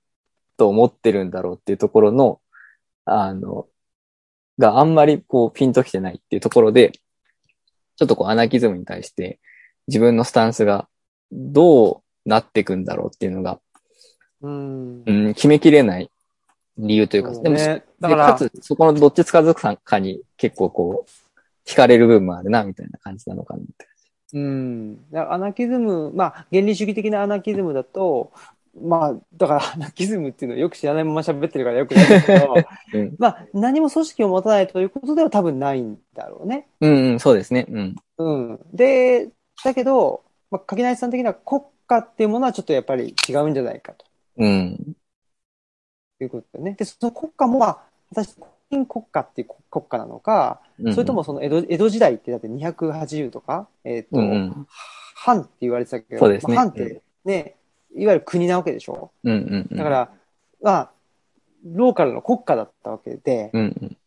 と思ってるんだろうっていうところの、あの、があんまりこうピンときてないっていうところで、ちょっとこうアナキズムに対して自分のスタンスがどうなっていくんだろうっていうのが、うん、うん、決めきれない理由というか、うでも、ね、だからかつそこのどっちつかずくかに結構こう、惹かれる部分もあるな、みたいな感じなのかなって。うん。アナキズム、まあ、原理主義的なアナキズムだと、まあ、だから、アナキズムっていうのをよく知らないまま喋ってるからよくないけど、うん、まあ、何も組織を持たないということでは多分ないんだろうね。うん、うん、そうですね。うん。うん。で、だけど、まあ、柿内さん的には国家っていうものはちょっとやっぱり違うんじゃないかとうん。いうことだよね。で、その国家も、まあ、果たして国民国家っていう国家なのか、うんそれともその江戸江戸時代ってだって280とか、えっ、と、うんうん。藩って言われてたけど、そうですねまあ藩ってね、いわゆる国なわけでしょ？うんうんうん。だか、ら、まあ、ローカルの国家だったわけで、うんうん。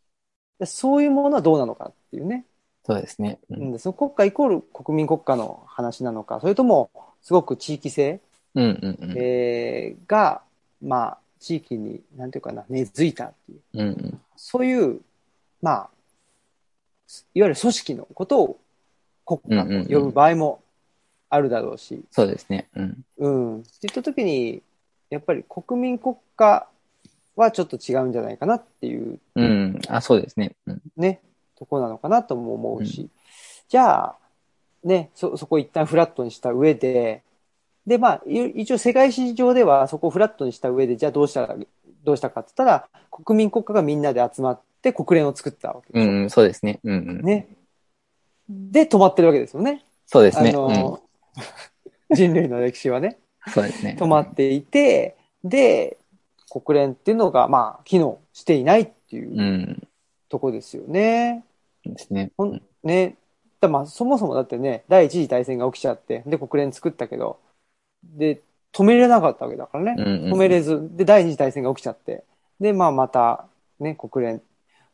でそういうものはどうなのかっていうね。そうですね。う。うんん、その国家イコール国民国家の話なのか、それとも、すごく地域性、うんうんうん。えーが、まあ、地域に、なんていうかな、根付いたっていう、うんうん。そういう、まあ、いわゆる組織のことを国家と呼ぶ場合もあるだろうし、そうですね。うん。うん。って言ったときに、やっぱり国民国家はちょっと違うんじゃないかなっていううん。あ、そうですね。うん。ね、とこなのかなとも思うし、じゃあ、ね、そ、そこ一旦フラットにした上で、で、まあ、い一応世界史上ではそこをフラットにした上で、じゃあどうしたら、どうしたかって言ったら、国民国家がみんなで集まって国連を作ったわけでしょ。うんうん、そうですね。うんうん。ね。で、止まってるわけですよね。そうですね。あの、人類の歴史はね、うん。そうですね。止まっていて、で、国連っていうのが、まあ、機能していないっていううんとこですよね。ですね。ほんね。だまあ、そもそもだってね、第一次大戦が起きちゃって、で、国連作ったけど、で、止めれなかったわけだからね。うんうん。止めれず、で、第二次大戦が起きちゃって、で、まあ、また、ね、国連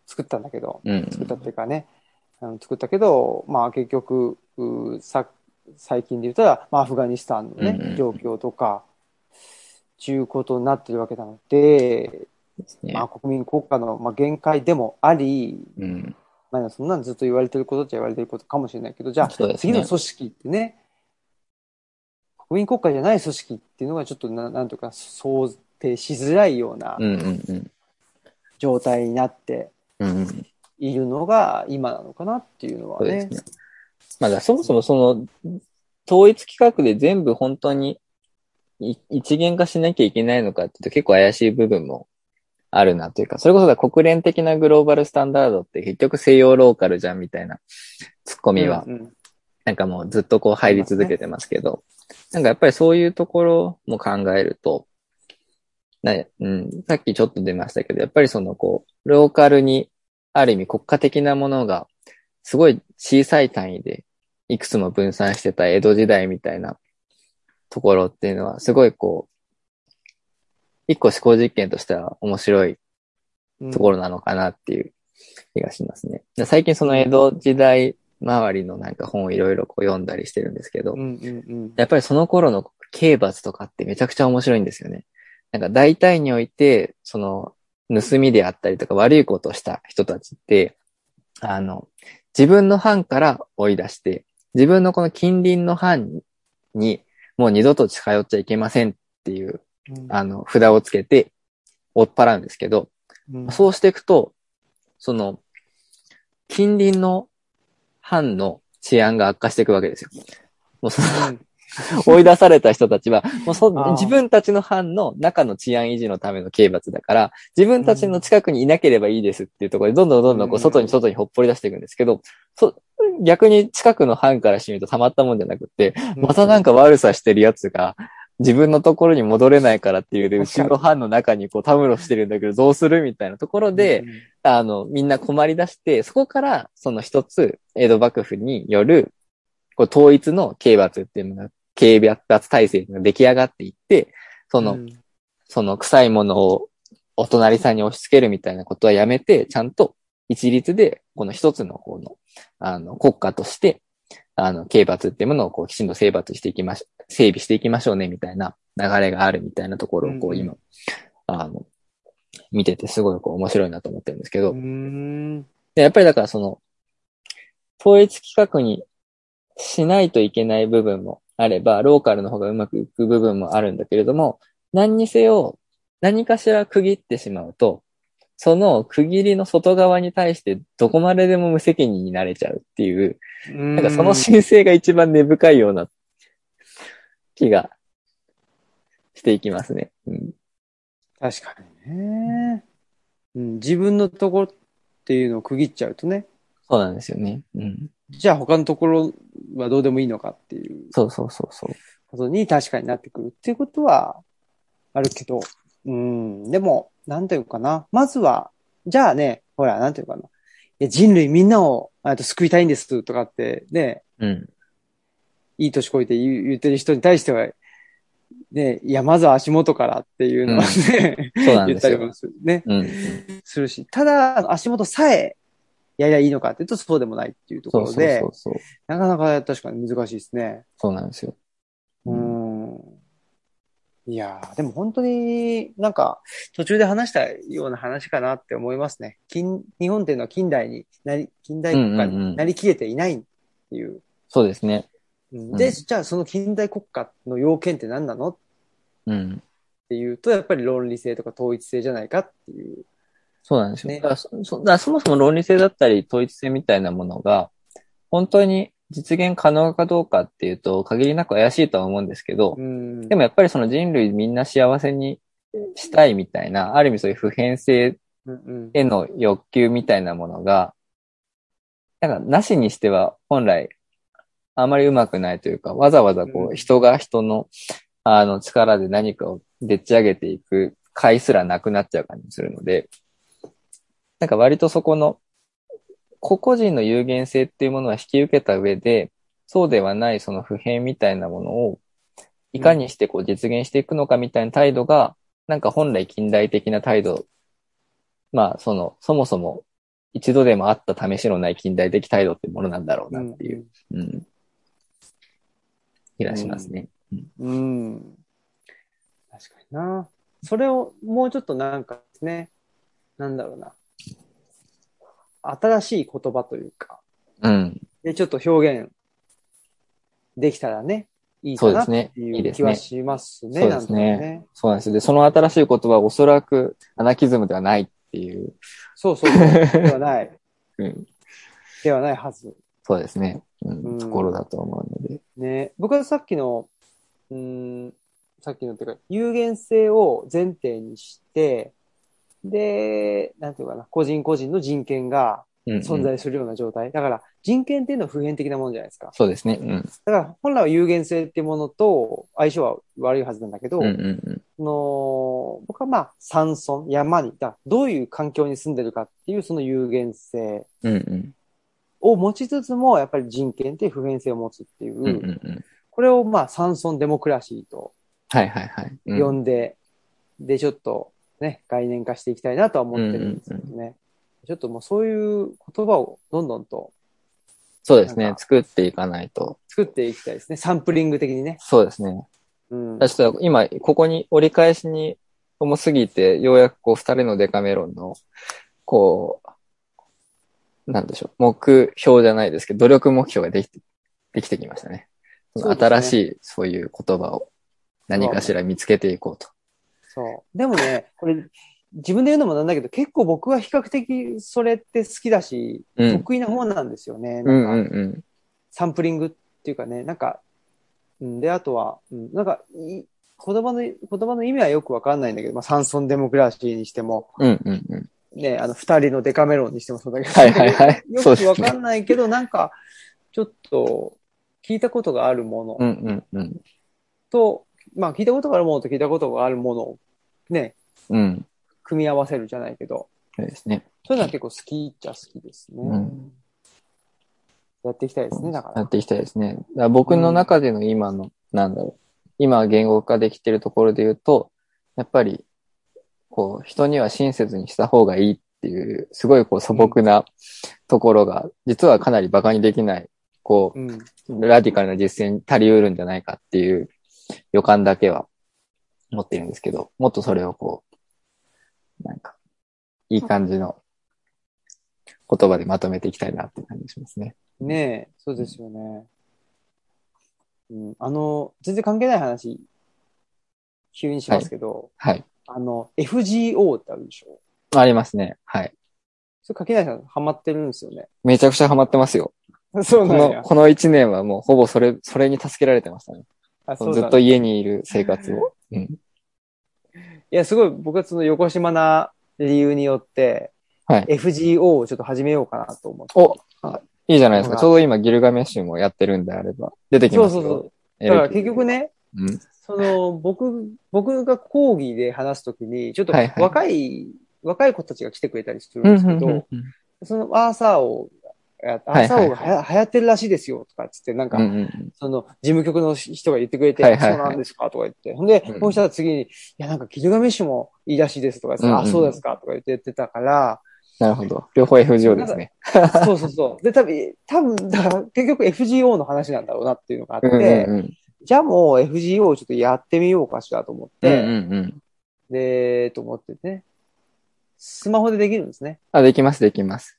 作ったんだけど、うん。作ったっていうかね、あの作ったけど、まあ、結局、うさ、最近で言ったら、まあ、アフガニスタンのね、うんうん状況とか、ちゅうことになってるわけなので、ですねまあ、国民国家の、まあ、限界でもあり、うん。まあ、そんなんずっと言われてることっちゃ言われてることかもしれないけど、じゃあ、ね次の組織ってね、国民国家じゃない組織っていうのがちょっとな、なんとか想定しづらいようなうんうんうん。状態になってうんうん。いるのが今なのかなっていうのはねそうです。ね。まあだそもそもその、統一規格で全部本当にい一元化しなきゃいけないのかっていうと結構怪しい部分もあるなというか、それこそだ国連的なグローバルスタンダードって結局西洋ローカルじゃんみたいなツッコミはなんかもうずっとこう入り続けてますけど、なんかやっぱりそういうところも考えると、なうん、さっきちょっと出ましたけど、やっぱりそのこう、ローカルにある意味国家的なものがすごい小さい単位でいくつも分散してた江戸時代みたいなところっていうのはすごいこう、一個思考実験としては面白いうんところなのかなっていう気がしますね。で最近その江戸時代周りのなんか本をいろいろこう読んだりしてるんですけど、うんうんうんやっぱりその頃の刑罰とかってめちゃくちゃ面白いんですよね。なんか大体において、その盗みであったりとか悪いことをした人たちって、あの、自分の藩から追い出して、自分のこの近隣の藩にもう二度と近寄っちゃいけませんっていう、うん。あの、札をつけて追っ払うんですけど、うん。そうしていくと、その、近隣の藩の治安が悪化していくわけですよ。もうその、うん。追い出された人たちは、もうそ自分たちの藩の中の治安維持のための刑罰だから、自分たちの近くにいなければいいですっていうところで、どんどんどんどんこううん。外に外にほっぽり出していくんですけど、そ逆に近くの藩からしてみるとたまったもんじゃなくって、またなんか悪さしてるやつが、自分のところに戻れないからっていうで、うちの藩の中にこうたむろしてるんだけど、どうするみたいなところで、あの、みんな困り出して、そこから、その一つ、江戸幕府による、こう、統一の刑罰っていうのが、刑罰体制が出来上がっていって、その、うん。その臭いものをお隣さんに押し付けるみたいなことはやめて、ちゃんと一律で、この一つの方の、あの、国家として、あの、刑罰っていうものをこう、きちんと整罰していきまし、整備していきましょうね、みたいな流れがあるみたいなところを、こう、今、あの、見ててすごいこう面白いなと思ってるんですけど、でやっぱりだからその、統一規格にしないといけない部分もあれば、ローカルの方がうまくいく部分もあるんだけれども、何にせよ、何かしら区切ってしまうと、その区切りの外側に対してどこまででも無責任になれちゃうっていう、なんかその申請が一番根深いような気がしていきますね。うん、確かにね。うん、自分のところっていうのを区切っちゃうとね、そうなんですよね。うん。じゃあ他のところはどうでもいいのかっていうそうそうそうそう。ことに確かになってくるっていうことはあるけど、うん、でも、なんていうかな？まずは、じゃあね、ほら、なんていうかな？いや人類みんなをあと救いたいんですとかってね、うん。いい年こいて言ってる人に対しては、ね、いや、まずは足元からっていうのはね、そうなん言った。りもするね。うん。するし、ただ、足元さえやりゃいいのかっていうとそうでもないっていうとこそうそうろで、そうそう。なかなか確かに難しいですね。そうなんですよ。うーん。いやーでも本当になんか途中で話したような話かなって思いますね。近日本っていうのは近代になり、近代国家うんうんうんになりきれていないっていう。そうですね。うんで、うんじゃあその近代国家の要件って何なの？っうん。ていうと、やっぱり論理性とか統一性じゃないかっていう。そうなんですよ。ねだからそもそも論理性だったり統一性みたいなものが、本当に実現可能かどうかっていうと、限りなく怪しいとは思うんですけど、うん。でもやっぱりその人類みんな幸せにしたいみたいな、ある意味そういう普遍性への欲求みたいなものが、なんかなしにしては本来あまりうまくないというか、わざわざこう人が人のあの力で何かをでっち上げていく回すらなくなっちゃう感じがするので、なんか割とそこの個々人の有限性っていうものは引き受けた上で、そうではないその普遍みたいなものをいかにしてこう実現していくのかみたいな態度が、なんか本来近代的な態度まあ、その、そもそも一度でもあった試しのない近代的態度ってものなんだろうなっていう、うん、気がしますね。うん。確かにな。それをもうちょっとなんかですね、なんだろうな。新しい言葉というか、うん。で、ちょっと表現できたらね、いいかなってそうですねいいう気はしますね。そうですね。そうなんですよ。で、その新しい言葉はおそらくアナキズムではないっていう、そうそうそう。ではない。うん、ではないはず。そうですね、うんうんところだと思うので。ね。僕はさっきの、うーん、さっきのっていうか、有限性を前提にして、で、なんていうかな、個人個人の人権がうんうん存在するような状態。だから、人権っていうのは普遍的なものじゃないですか。そうですね。うん。だから、本来は有限性っていうものと相性は悪いはずなんだけど、うんうんうん。その僕はまあ、山村、山に、だどういう環境に住んでるかっていうその有限性うんうん。を持ちつつも、やっぱり人権って普遍性を持つっていう、うんうんうん。これをまあ、山村デモクラシーとはいはいはい。うん呼んで、で、ちょっとね、概念化していきたいなとは思ってるんですけどね。ちょっともうそういう言葉をどんどんとそうですね作っていかないと。作っていきたいですね。サンプリング的にね。そうですね。うん。ちょっと今、ここに折り返しに重すぎて、ようやくこう二人のデカメロンの、こう、なんでしょう、目標じゃないですけど、努力目標ができて、できてきましたね。ね新しいそういう言葉を何かしら見つけていこうと。そう。でもね、これ、自分で言うのもなんだけど、結構僕は比較的それって好きだし、うん得意な方なんですよね。うんなんか、うんうん。サンプリングっていうかね、なんか、うん、で、あとは、うん、なんかい、言葉の、言葉の意味はよくわかんないんだけど、まあ、サンソンデモクラシーにしても、うんうんうん。ね、あの、二人のデカメロンにしてもそうだけど、はいはいはい。よくわか。んないけど、なんか、ちょっと、聞いたことがあるものうんうんうん。と、まあ、聞いたことがあるものと聞いたことがあるものを、ね、うん。組み合わせるじゃないけど、そうですね。そういうのは結構好きっちゃ好きですね。うんやっていきたいですね、だから。やっていきたいですね。だから僕の中での今の、なんだろう。今言語化できてるところで言うと、やっぱり、こう、人には親切にした方がいいっていう、すごいこう素朴なところが、実はかなり馬鹿にできない、こうん。う、ラディカルな実践に足りうるんじゃないかっていう予感だけは持ってるんですけど、もっとそれをこう、なんか、いい感じの言葉でまとめていきたいなって感じしますね。ねえ、そうですよね。うん、あの、全然関係ない話、急にしますけど、はい。あの、FGO ってあるでしょ？ありますね。はい。それ関係ない人ハマってるんですよね。めちゃくちゃハマってますよ。そうなんやこの、。この一年はもうほぼそれ、それに助けられてましたね。ずっと家にいる生活を。うん。いや、すごい、僕はその横島な理由によって、はい FGO をちょっと始めようかなと思って。おあいいじゃないですか。ちょうど今ギルガメッシュもやってるんであれば。出てきそうますよ。そうそう。エレキだから結局ね、うん。その、僕、僕が講義で話すときに、ちょっとはいはい若い、若い子たちが来てくれたりするうんんですけど、うんそのアーサー王、アはいーサー王がはや流行ってるらしいですよ、とかつって、なんか、うんうんその、事務局の人が言ってくれて、はいはいはいそうなんですか？とか言って。ほんで、うんこうしたら次に、いや、なんか、キルガメッシュもいいらしいですとか言って、うんうんあ、そうですかとか言って言ってたから、なるほど。両方 FGO ですね。そうそうそう。で、多分、多分、だから、結局 FGO の話なんだろうなっていうのがあって、うんうんうん。じゃあもう FGO をちょっとやってみようかしらと思って、うんうんうん。で、と思ってね。スマホでできるんですね。あ、できます、できます。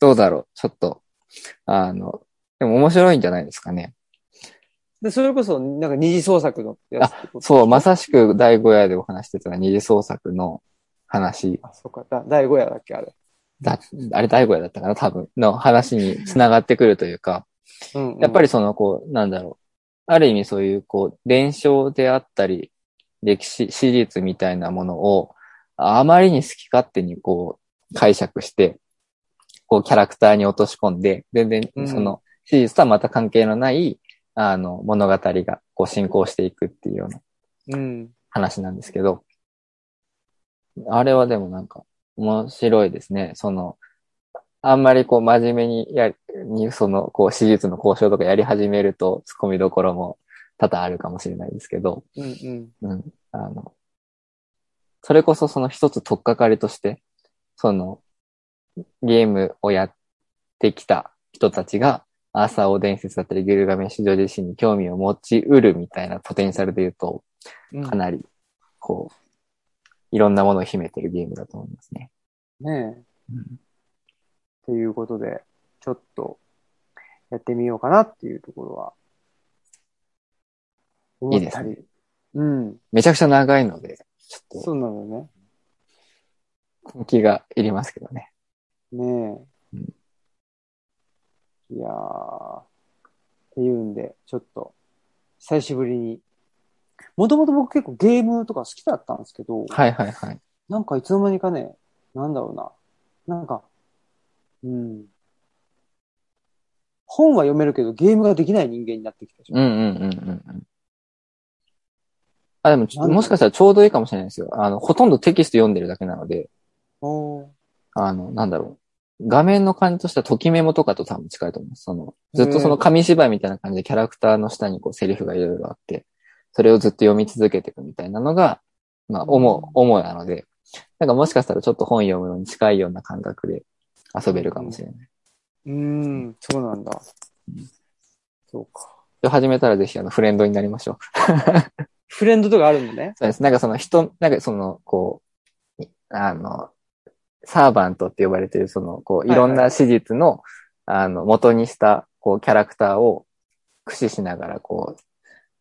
どうだろうちょっと。あの、でも面白いんじゃないですかね。で、それこそ、なんか二次創作のやつってこと？そう、まさしく第5夜でお話してた二次創作の話あ、そうか。だ第5夜だっけ、あれ？だ、あれ第5夜だったかな多分、の話につながってくるというか、うん、うん。やっぱりその、こう、なんだろう。ある意味そういう、こう、伝承であったり、歴史、史実みたいなものを、あまりに好き勝手にこう、解釈して、こう、キャラクターに落とし込んで、全然う、んその、史実とはまた関係のない、あの、物語が、こう、進行していくっていうようなうん。話なんですけど、あれはでもなんか、面白いですね。その、あんまりこう真面目にや、に、その、こう、史実の交渉とかやり始めると、突っ込みどころも多々あるかもしれないですけど、うん、うん。うん。あの、それこそその一つ取っかかりとして、その、ゲームをやってきた人たちが、アーサー王伝説だったり、ギルガメッシュ女自身に興味を持ち得るみたいなポテンシャルで言うと、うんかなり、こう、いろんなものを秘めてるゲームだと思いますね。ねえ。うんっていうことで、ちょっと、やってみようかなっていうところは、思ったり。いいですうん。めちゃくちゃ長いので、ちょっそうなのね。と根気がいりますけどね。ねえ。うんいやー。っていうんで、ちょっと、久しぶりに。もともと僕結構ゲームとか好きだったんですけど、はいはいはい。なんかいつの間にかね、なんだろうな。なんか、うん。本は読めるけど、ゲームができない人間になってきたでしょ。うんうんうんうんうん。あ、でもちょもしかしたらちょうどいいかもしれないですよ。あの、ほとんどテキスト読んでるだけなので、おーあの、なんだろう。画面の感じとしては、ときメモとかと多分近いと思います。その、ずっとその紙芝居みたいな感じでキャラクターの下にこうセリフがいろいろあって、それをずっと読み続けていくみたいなのが、まあ、主、主なので、なんかもしかしたらちょっと本読むのに近いような感覚で遊べるかもしれない。うーん、そうなんだうん。そうか。で始めたらぜひあのフレンドになりましょう。フレンドとかあるんだね。そうです。なんかその人、なんかその、こう、あの、サーバントって呼ばれてる、その、こう、いろんな史実の、あの、元にした、こう、キャラクターを駆使しながら、こう、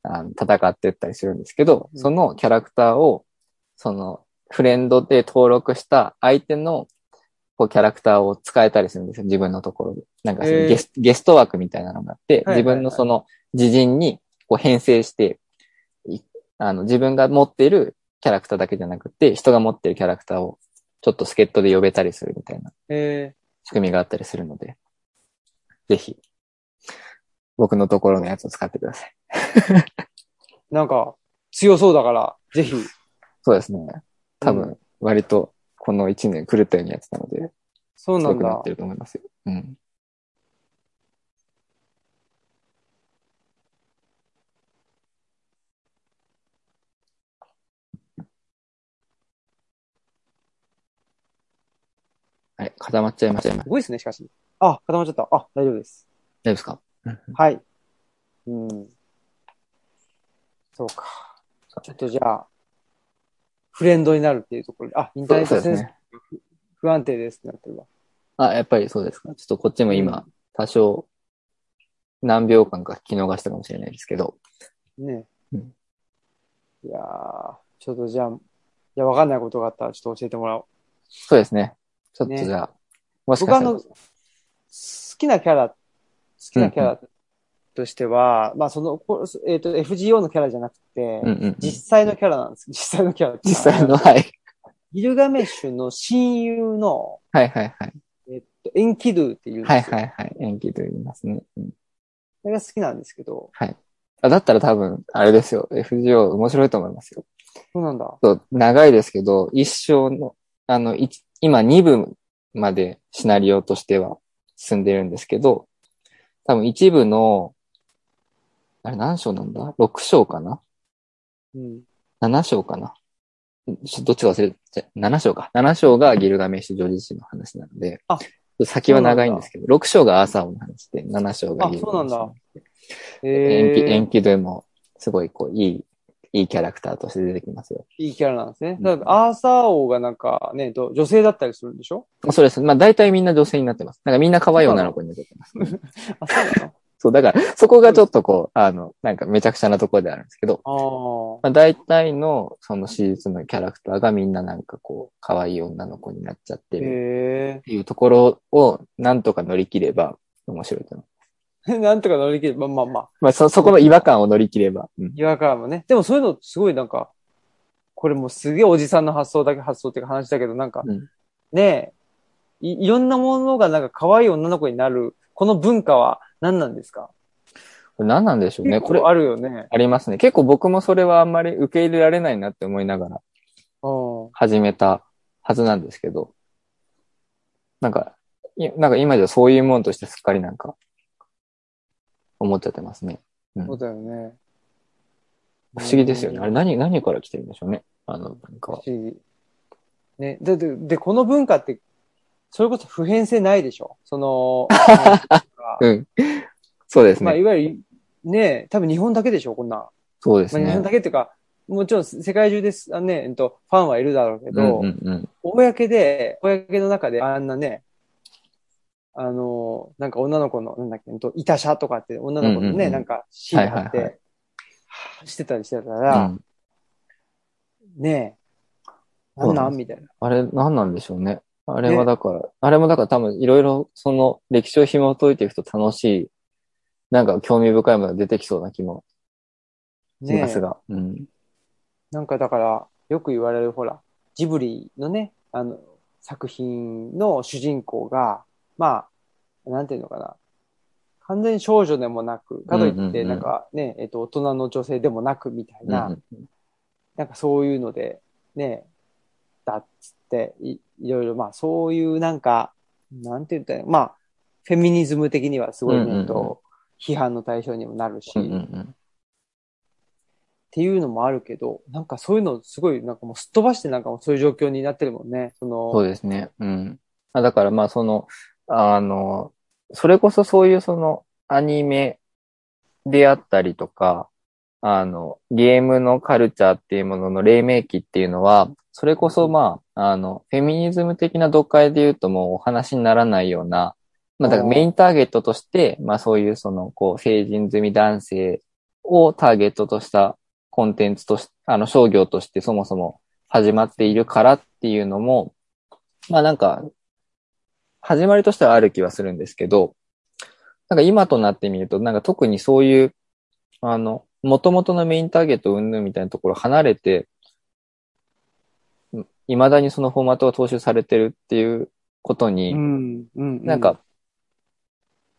あの戦っていったりするんですけど、うん。そのキャラクターを、その、フレンドで登録した相手の、こう、キャラクターを使えたりするんですよ、自分のところで。なんかそのゲス、ゲスト枠みたいなのがあって、自分のその、自陣に、こう、編成して、いあの、自分が持っているキャラクターだけじゃなくて、人が持っているキャラクターを、ちょっと助っ人で呼べたりするみたいなえ仕組みがあったりするので、ぜひ、僕のところのやつを使ってください。ー、なんか、強そうだから、ぜひ。そうですね。多う分、割と、この1年狂ったようにやってたので、そうなんだ強くなって。ると思いますよ。うん。はい、固まっちゃいました。大丈すごいですね、しかし。あ、固まっちゃった。あ、大丈夫です。夫ですか？はい。うん。そうか。ちょっとじゃあ、フレンドになるっていうところで、あ、インターネットですね。不安定ですってなってるわ。あ、やっぱりそうですか。ちょっとこっちも今、多少、何秒間か聞き逃したかもしれないですけど、ね。うんいやー、ちょっとじゃあ、いや、わかんないことがあったらちょっと教えてもらおう。そうですね。ちょっとねじゃあ、もし僕あの、かしたら好、きなキャラ、好きなキャラとしては、まあその、こえっ、と、FGO のキャラじゃなくて、実際のキャラなんです。実際のキャラ実際の、はい。ギルガメッシュの親友の、はいはいはい。えっと、エンキドゥっていうはよ。いはいはい。延期と言いますね。うん、それが好きなんですけど、はい。あだったら多分、あれですよ。FGO 面白いと思いますよ。そうなんだ。そう長いですけど、一生の、あの、一今2部までシナリオとしては進んでるんですけど、多分一部の、あれ何章なんだ ?6 章かな？うん。?7 章かな？ちょどっちか忘れて、7章か。7章がギルガメッシュ女子の話なので、あ先は長いんですけど、6章がアーサー王の話で、7章がギルガメッシュあそうなんだ延え期、延ー、期でも、すごい、こう、いい、いいキャラクターとして出てきますよ。いいキャラなんですね。うんだから、アーサー王がなんかね、と女性だったりするんでしょ？そうです。まあ、大体みんな女性になってます。なんかみんな可愛い女の子になってます。あ、そうなの？そう、だから、そこがちょっとこう、あの、なんかめちゃくちゃなところであるんですけど、あまあ、大体の、そのシリーズのキャラクターがみんななんかこう、可愛い女の子になっちゃってあ。るへっていうところを、なんとか乗り切れば、面白いと思う。え。なんとか乗り切れば、まあまあ、まあ、そ、そこの違和感を乗り切れば。うん。違和感もね。でもそういうのすごいなんか、これもうすげえおじさんの発想だけ発想っていうか話だけど、なんか、うんねえ、いいろんなものがなんか可愛い女の子になる、この文化は何なんですか？これ何なんでしょうね。これ、あるよね。ありますね。結構僕もそれはあんまり受け入れられないなって思いながらうん。始めたはずなんですけど、なんか、いなんか今じゃそういうもんとしてすっかりなんか、思っちゃってますね。うんそうだよね。不思議ですよね。あれうん何、何から来てるんでしょうね。あの、なんか不。思議。ね。で、で、で、この文化って、それこそ普遍性ないでしょ？その、うん。そうですまあ、ね。いわゆる、ね多分日本だけでしょ？こんな。まあ、日そうですね本だ。けっていうか、もちろん世界中です、あのね、えっと、ファンはいるだろうけうんど、うんうん。公で、公の中であんなね、あの、なんか女の子の、なんだっけ、えっと、いたしゃとかって女の子のね、うんうんうんなんかシーンがあって、はいはいはぁしてたりしてたうら、ん、ねえ、なんなん？なんみたいな。あれ、何なんでしょうね。あれはだから、あれもだから多分いろいろその歴史を紐解いていくと楽しい、なんか興味深いものが出てきそうな気もしますが。うん。なんかだから、よく言われる、ほら、ジブリのね、あの、作品の主人公が、まあ、なんていうのかな。完全に少女でもなく、かといって、うんうんうんなんかね、えっと、大人の女性でもなくみたいな、うんなんかそういうので、ね、だっつって、いいろいろ、まあそういうなんか、なんて言ったらまあ、フェミニズム的にはすごいね、うんうんうんと、批判の対象にもなるし、うんうんうっんていうのもあるけど、なんかそういうのすごい、なんかもうすっ飛ばしてなんかもうそういう状況になってるもんね。その、そうですね。うん。あだからまあその、あの、それこそそういうそのアニメであったりとか、あの、ゲームのカルチャーっていうものの黎明期っていうのは、それこそまあ、あの、フェミニズム的な読解で言うともうお話にならないような、まあだからメインターゲットとして、まあそういうその、こう、成人済み男性をターゲットとしたコンテンツとし、あの、商業としてそもそも始まっているからっていうのも、まあなんか、始まりとしてはある気はするんですけど、なんか今となってみると、なんか特にそういう、あの、元々のメインターゲット云々みたいなところ離れて、いまだにそのフォーマットが踏襲されてるっていうことに、うん、うん。なんか、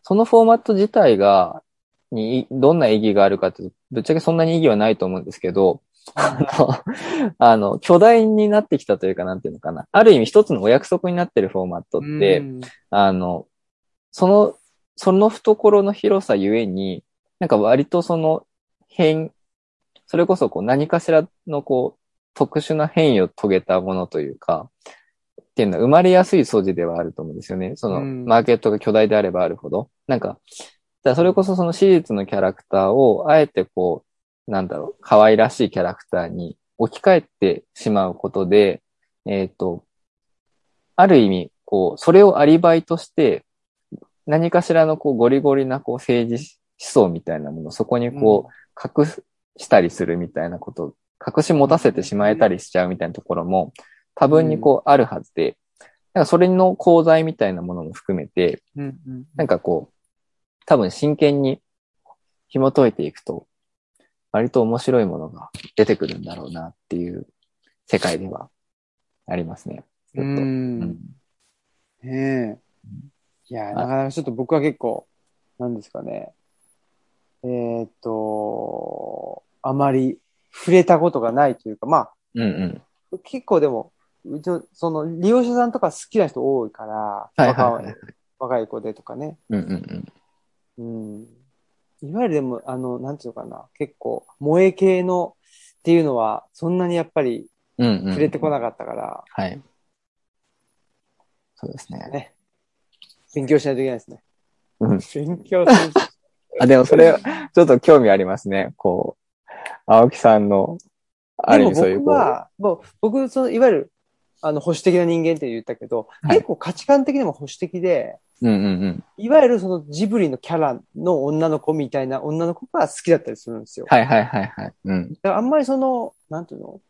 そのフォーマット自体が、に、どんな意義があるかってぶっちゃけそんなに意義はないと思うんですけど、あの、あの、巨大になってきたというか、なんていうのかな。ある意味一つのお約束になってるフォーマットって、うんあの、その、その懐の広さゆえに、なんか割とその変、それこそこう何かしらのこう、特殊な変異を遂げたものというか、っていうのは生まれやすい素地ではあると思うんですよね。その、うんマーケットが巨大であればあるほど。なんか、だからそれこそその史実のキャラクターを、あえてこう、なんだろう、可愛らしいキャラクターに置き換えてしまうことで、えっ、と、ある意味、こう、それをアリバイとして、何かしらのこうゴリゴリなこう政治思想みたいなものをそこにこう隠したりするみたいなこと、隠し持たせてしまえたりしちゃうみたいなところも多分にこうあるはずで、なんかそれの功罪みたいなものも含めて、なんかこう、多分真剣に紐解いていくと、割と面白いものが出てくるんだろうなっていう世界ではありますね。っとうんうんねえ。いや、なかなかちょっと僕は結構、なんですかね。えーっと、あまり触れたことがないというか、まうんうん。あ、結構でも、うちの、その、利用者さんとか好きな人多いから、はいはい若はい。若い子でとかね。うんうんうん。うん。いわゆるでも、あの、なんていうのかな、結構、萌え系のっていうのは、そんなにやっぱり。触れてこなかったから、はい。そうですね。ね。勉強しないといけないですね。うん。勉強する。あ、でもそれ、ちょっと興味ありますね。こう、青木さんの、ある意味そういうこう。僕は、もう僕、その、いわゆる、あの、保守的な人間って言ったけど、はい結構価値観的にも保守的で、うんうんうん。いわゆるそのジブリのキャラの女の子みたいな女の子が好きだったりするんですよ。はいはいはいはい。うん。だからあんまりその、なんていうの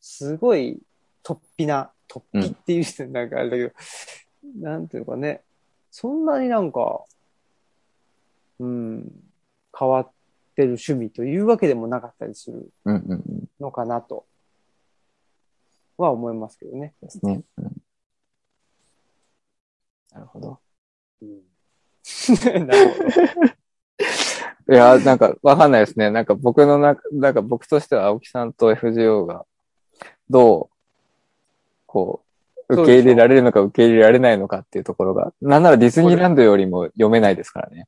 すごい、突飛な、突飛っていう人なんかあれだけど、なんていうのかね、そんなになんか、うん、変わってる趣味というわけでもなかったりするうんうんうん。のかなと、は思いますけどね。ですね。うん。なるほど。いや、なんかわかんないですね。なんか僕の中、なんか僕としては青木さんと FGO が、どう、こう、受け入れられるのか受け入れられないのかっていうところが、なんならディズニーランドよりも読めないですからね。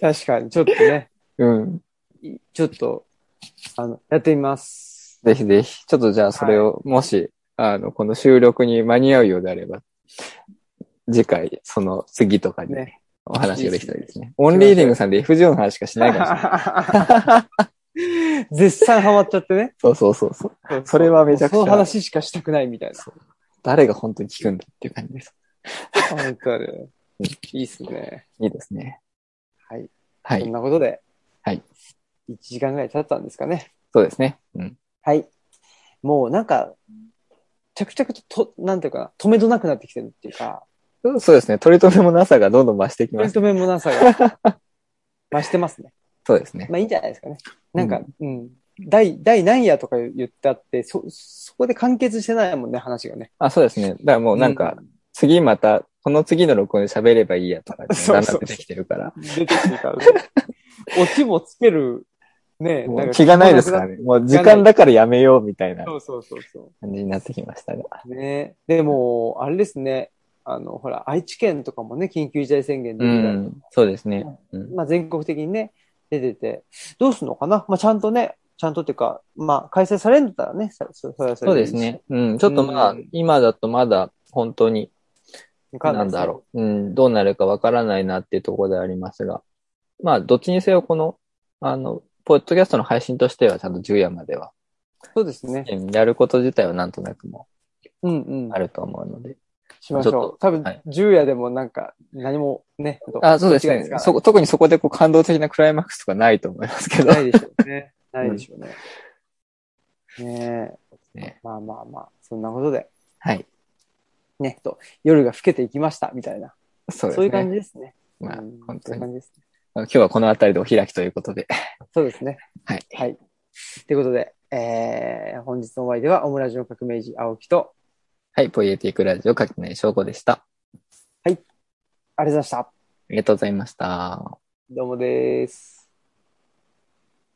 確かに、ちょっとね、うん。いちょっと、あの、やってみます。ぜひぜひ、ちょっとじゃあそれを、もし、あの、この収録に間に合うようであれば、次回、その次とかにね。お話ができたらいいですね。オンリーディングさんで FGO の話しかしないかもしれない。絶賛ハマっちゃってね。そうそうそうそう。それはめちゃくちゃその話しかしたくないみたいな。誰が本当に聞くんだっていう感じです。本当に。いいっすね。いいですね。はい。そんはい。なことで。はい。1時間ぐらい経ったんですかね。そうですね。うん。はい。もうなんか、着々と、と、なんていうかな、止めどなくなってきてるっていうか、そうですね。取り留めもなさがどんどん増してきます。取り留めもなさが 増してますね。そうですね。まあいいんじゃないですかね。なんか、うん。第、第何夜とか言ってあって、そ、そこで完結してないもんね、話がね。あ、そうですね。だからもうなんか、次また、この次の録音で喋ればいいやとか、だんだん出てきてるから。出てきてからね。オチもつける、ね、もう気がないですからね。もう時間だからやめようみたいなそうそうそうそ感じになってきましたが。う。ね。でも、あれですね。あの、ほら、愛知県とかもね、緊急事態宣言で、うん。そうですね。うん。まあ全国的にね、出てて、どうすんのかな？まあちゃんとね、ちゃんとっていうか、まあ開催されるんだったらね、そそうですね。うん。ちょっとまあ、うん今だとまだ本当に、なんだろう。うん。どうなるかわからないなっていうところでありますが。まあ、どっちにせよこの、あの、ポッドキャストの配信としてはちゃんと10夜までは、そうですね。うんやること自体はなんとなくもうんうんあ。ると思うので。しましょう。多分はい、十夜でもなんか、何もね、あ、そうです。ねそこ、特にそこでこう感動的なクライマックスとかないと思いますけど。ないでしょうね。ないでしょうね。ねえ。ねまあまあまあ、そんなことで、はい。ね、と、夜が更けていきました、みたいな。そうですね。そういう感じですね。まあうん本当にそういう感じですね。今日はこの辺りでお開きということで。そうですね。はい。はい。ということで、えー、本日のお相手は、オムラジオ革命児、青木と、はい。ポイエティックラジオ、かきない証拠でした。ありがとうございました。ありがとうございました。どうもです。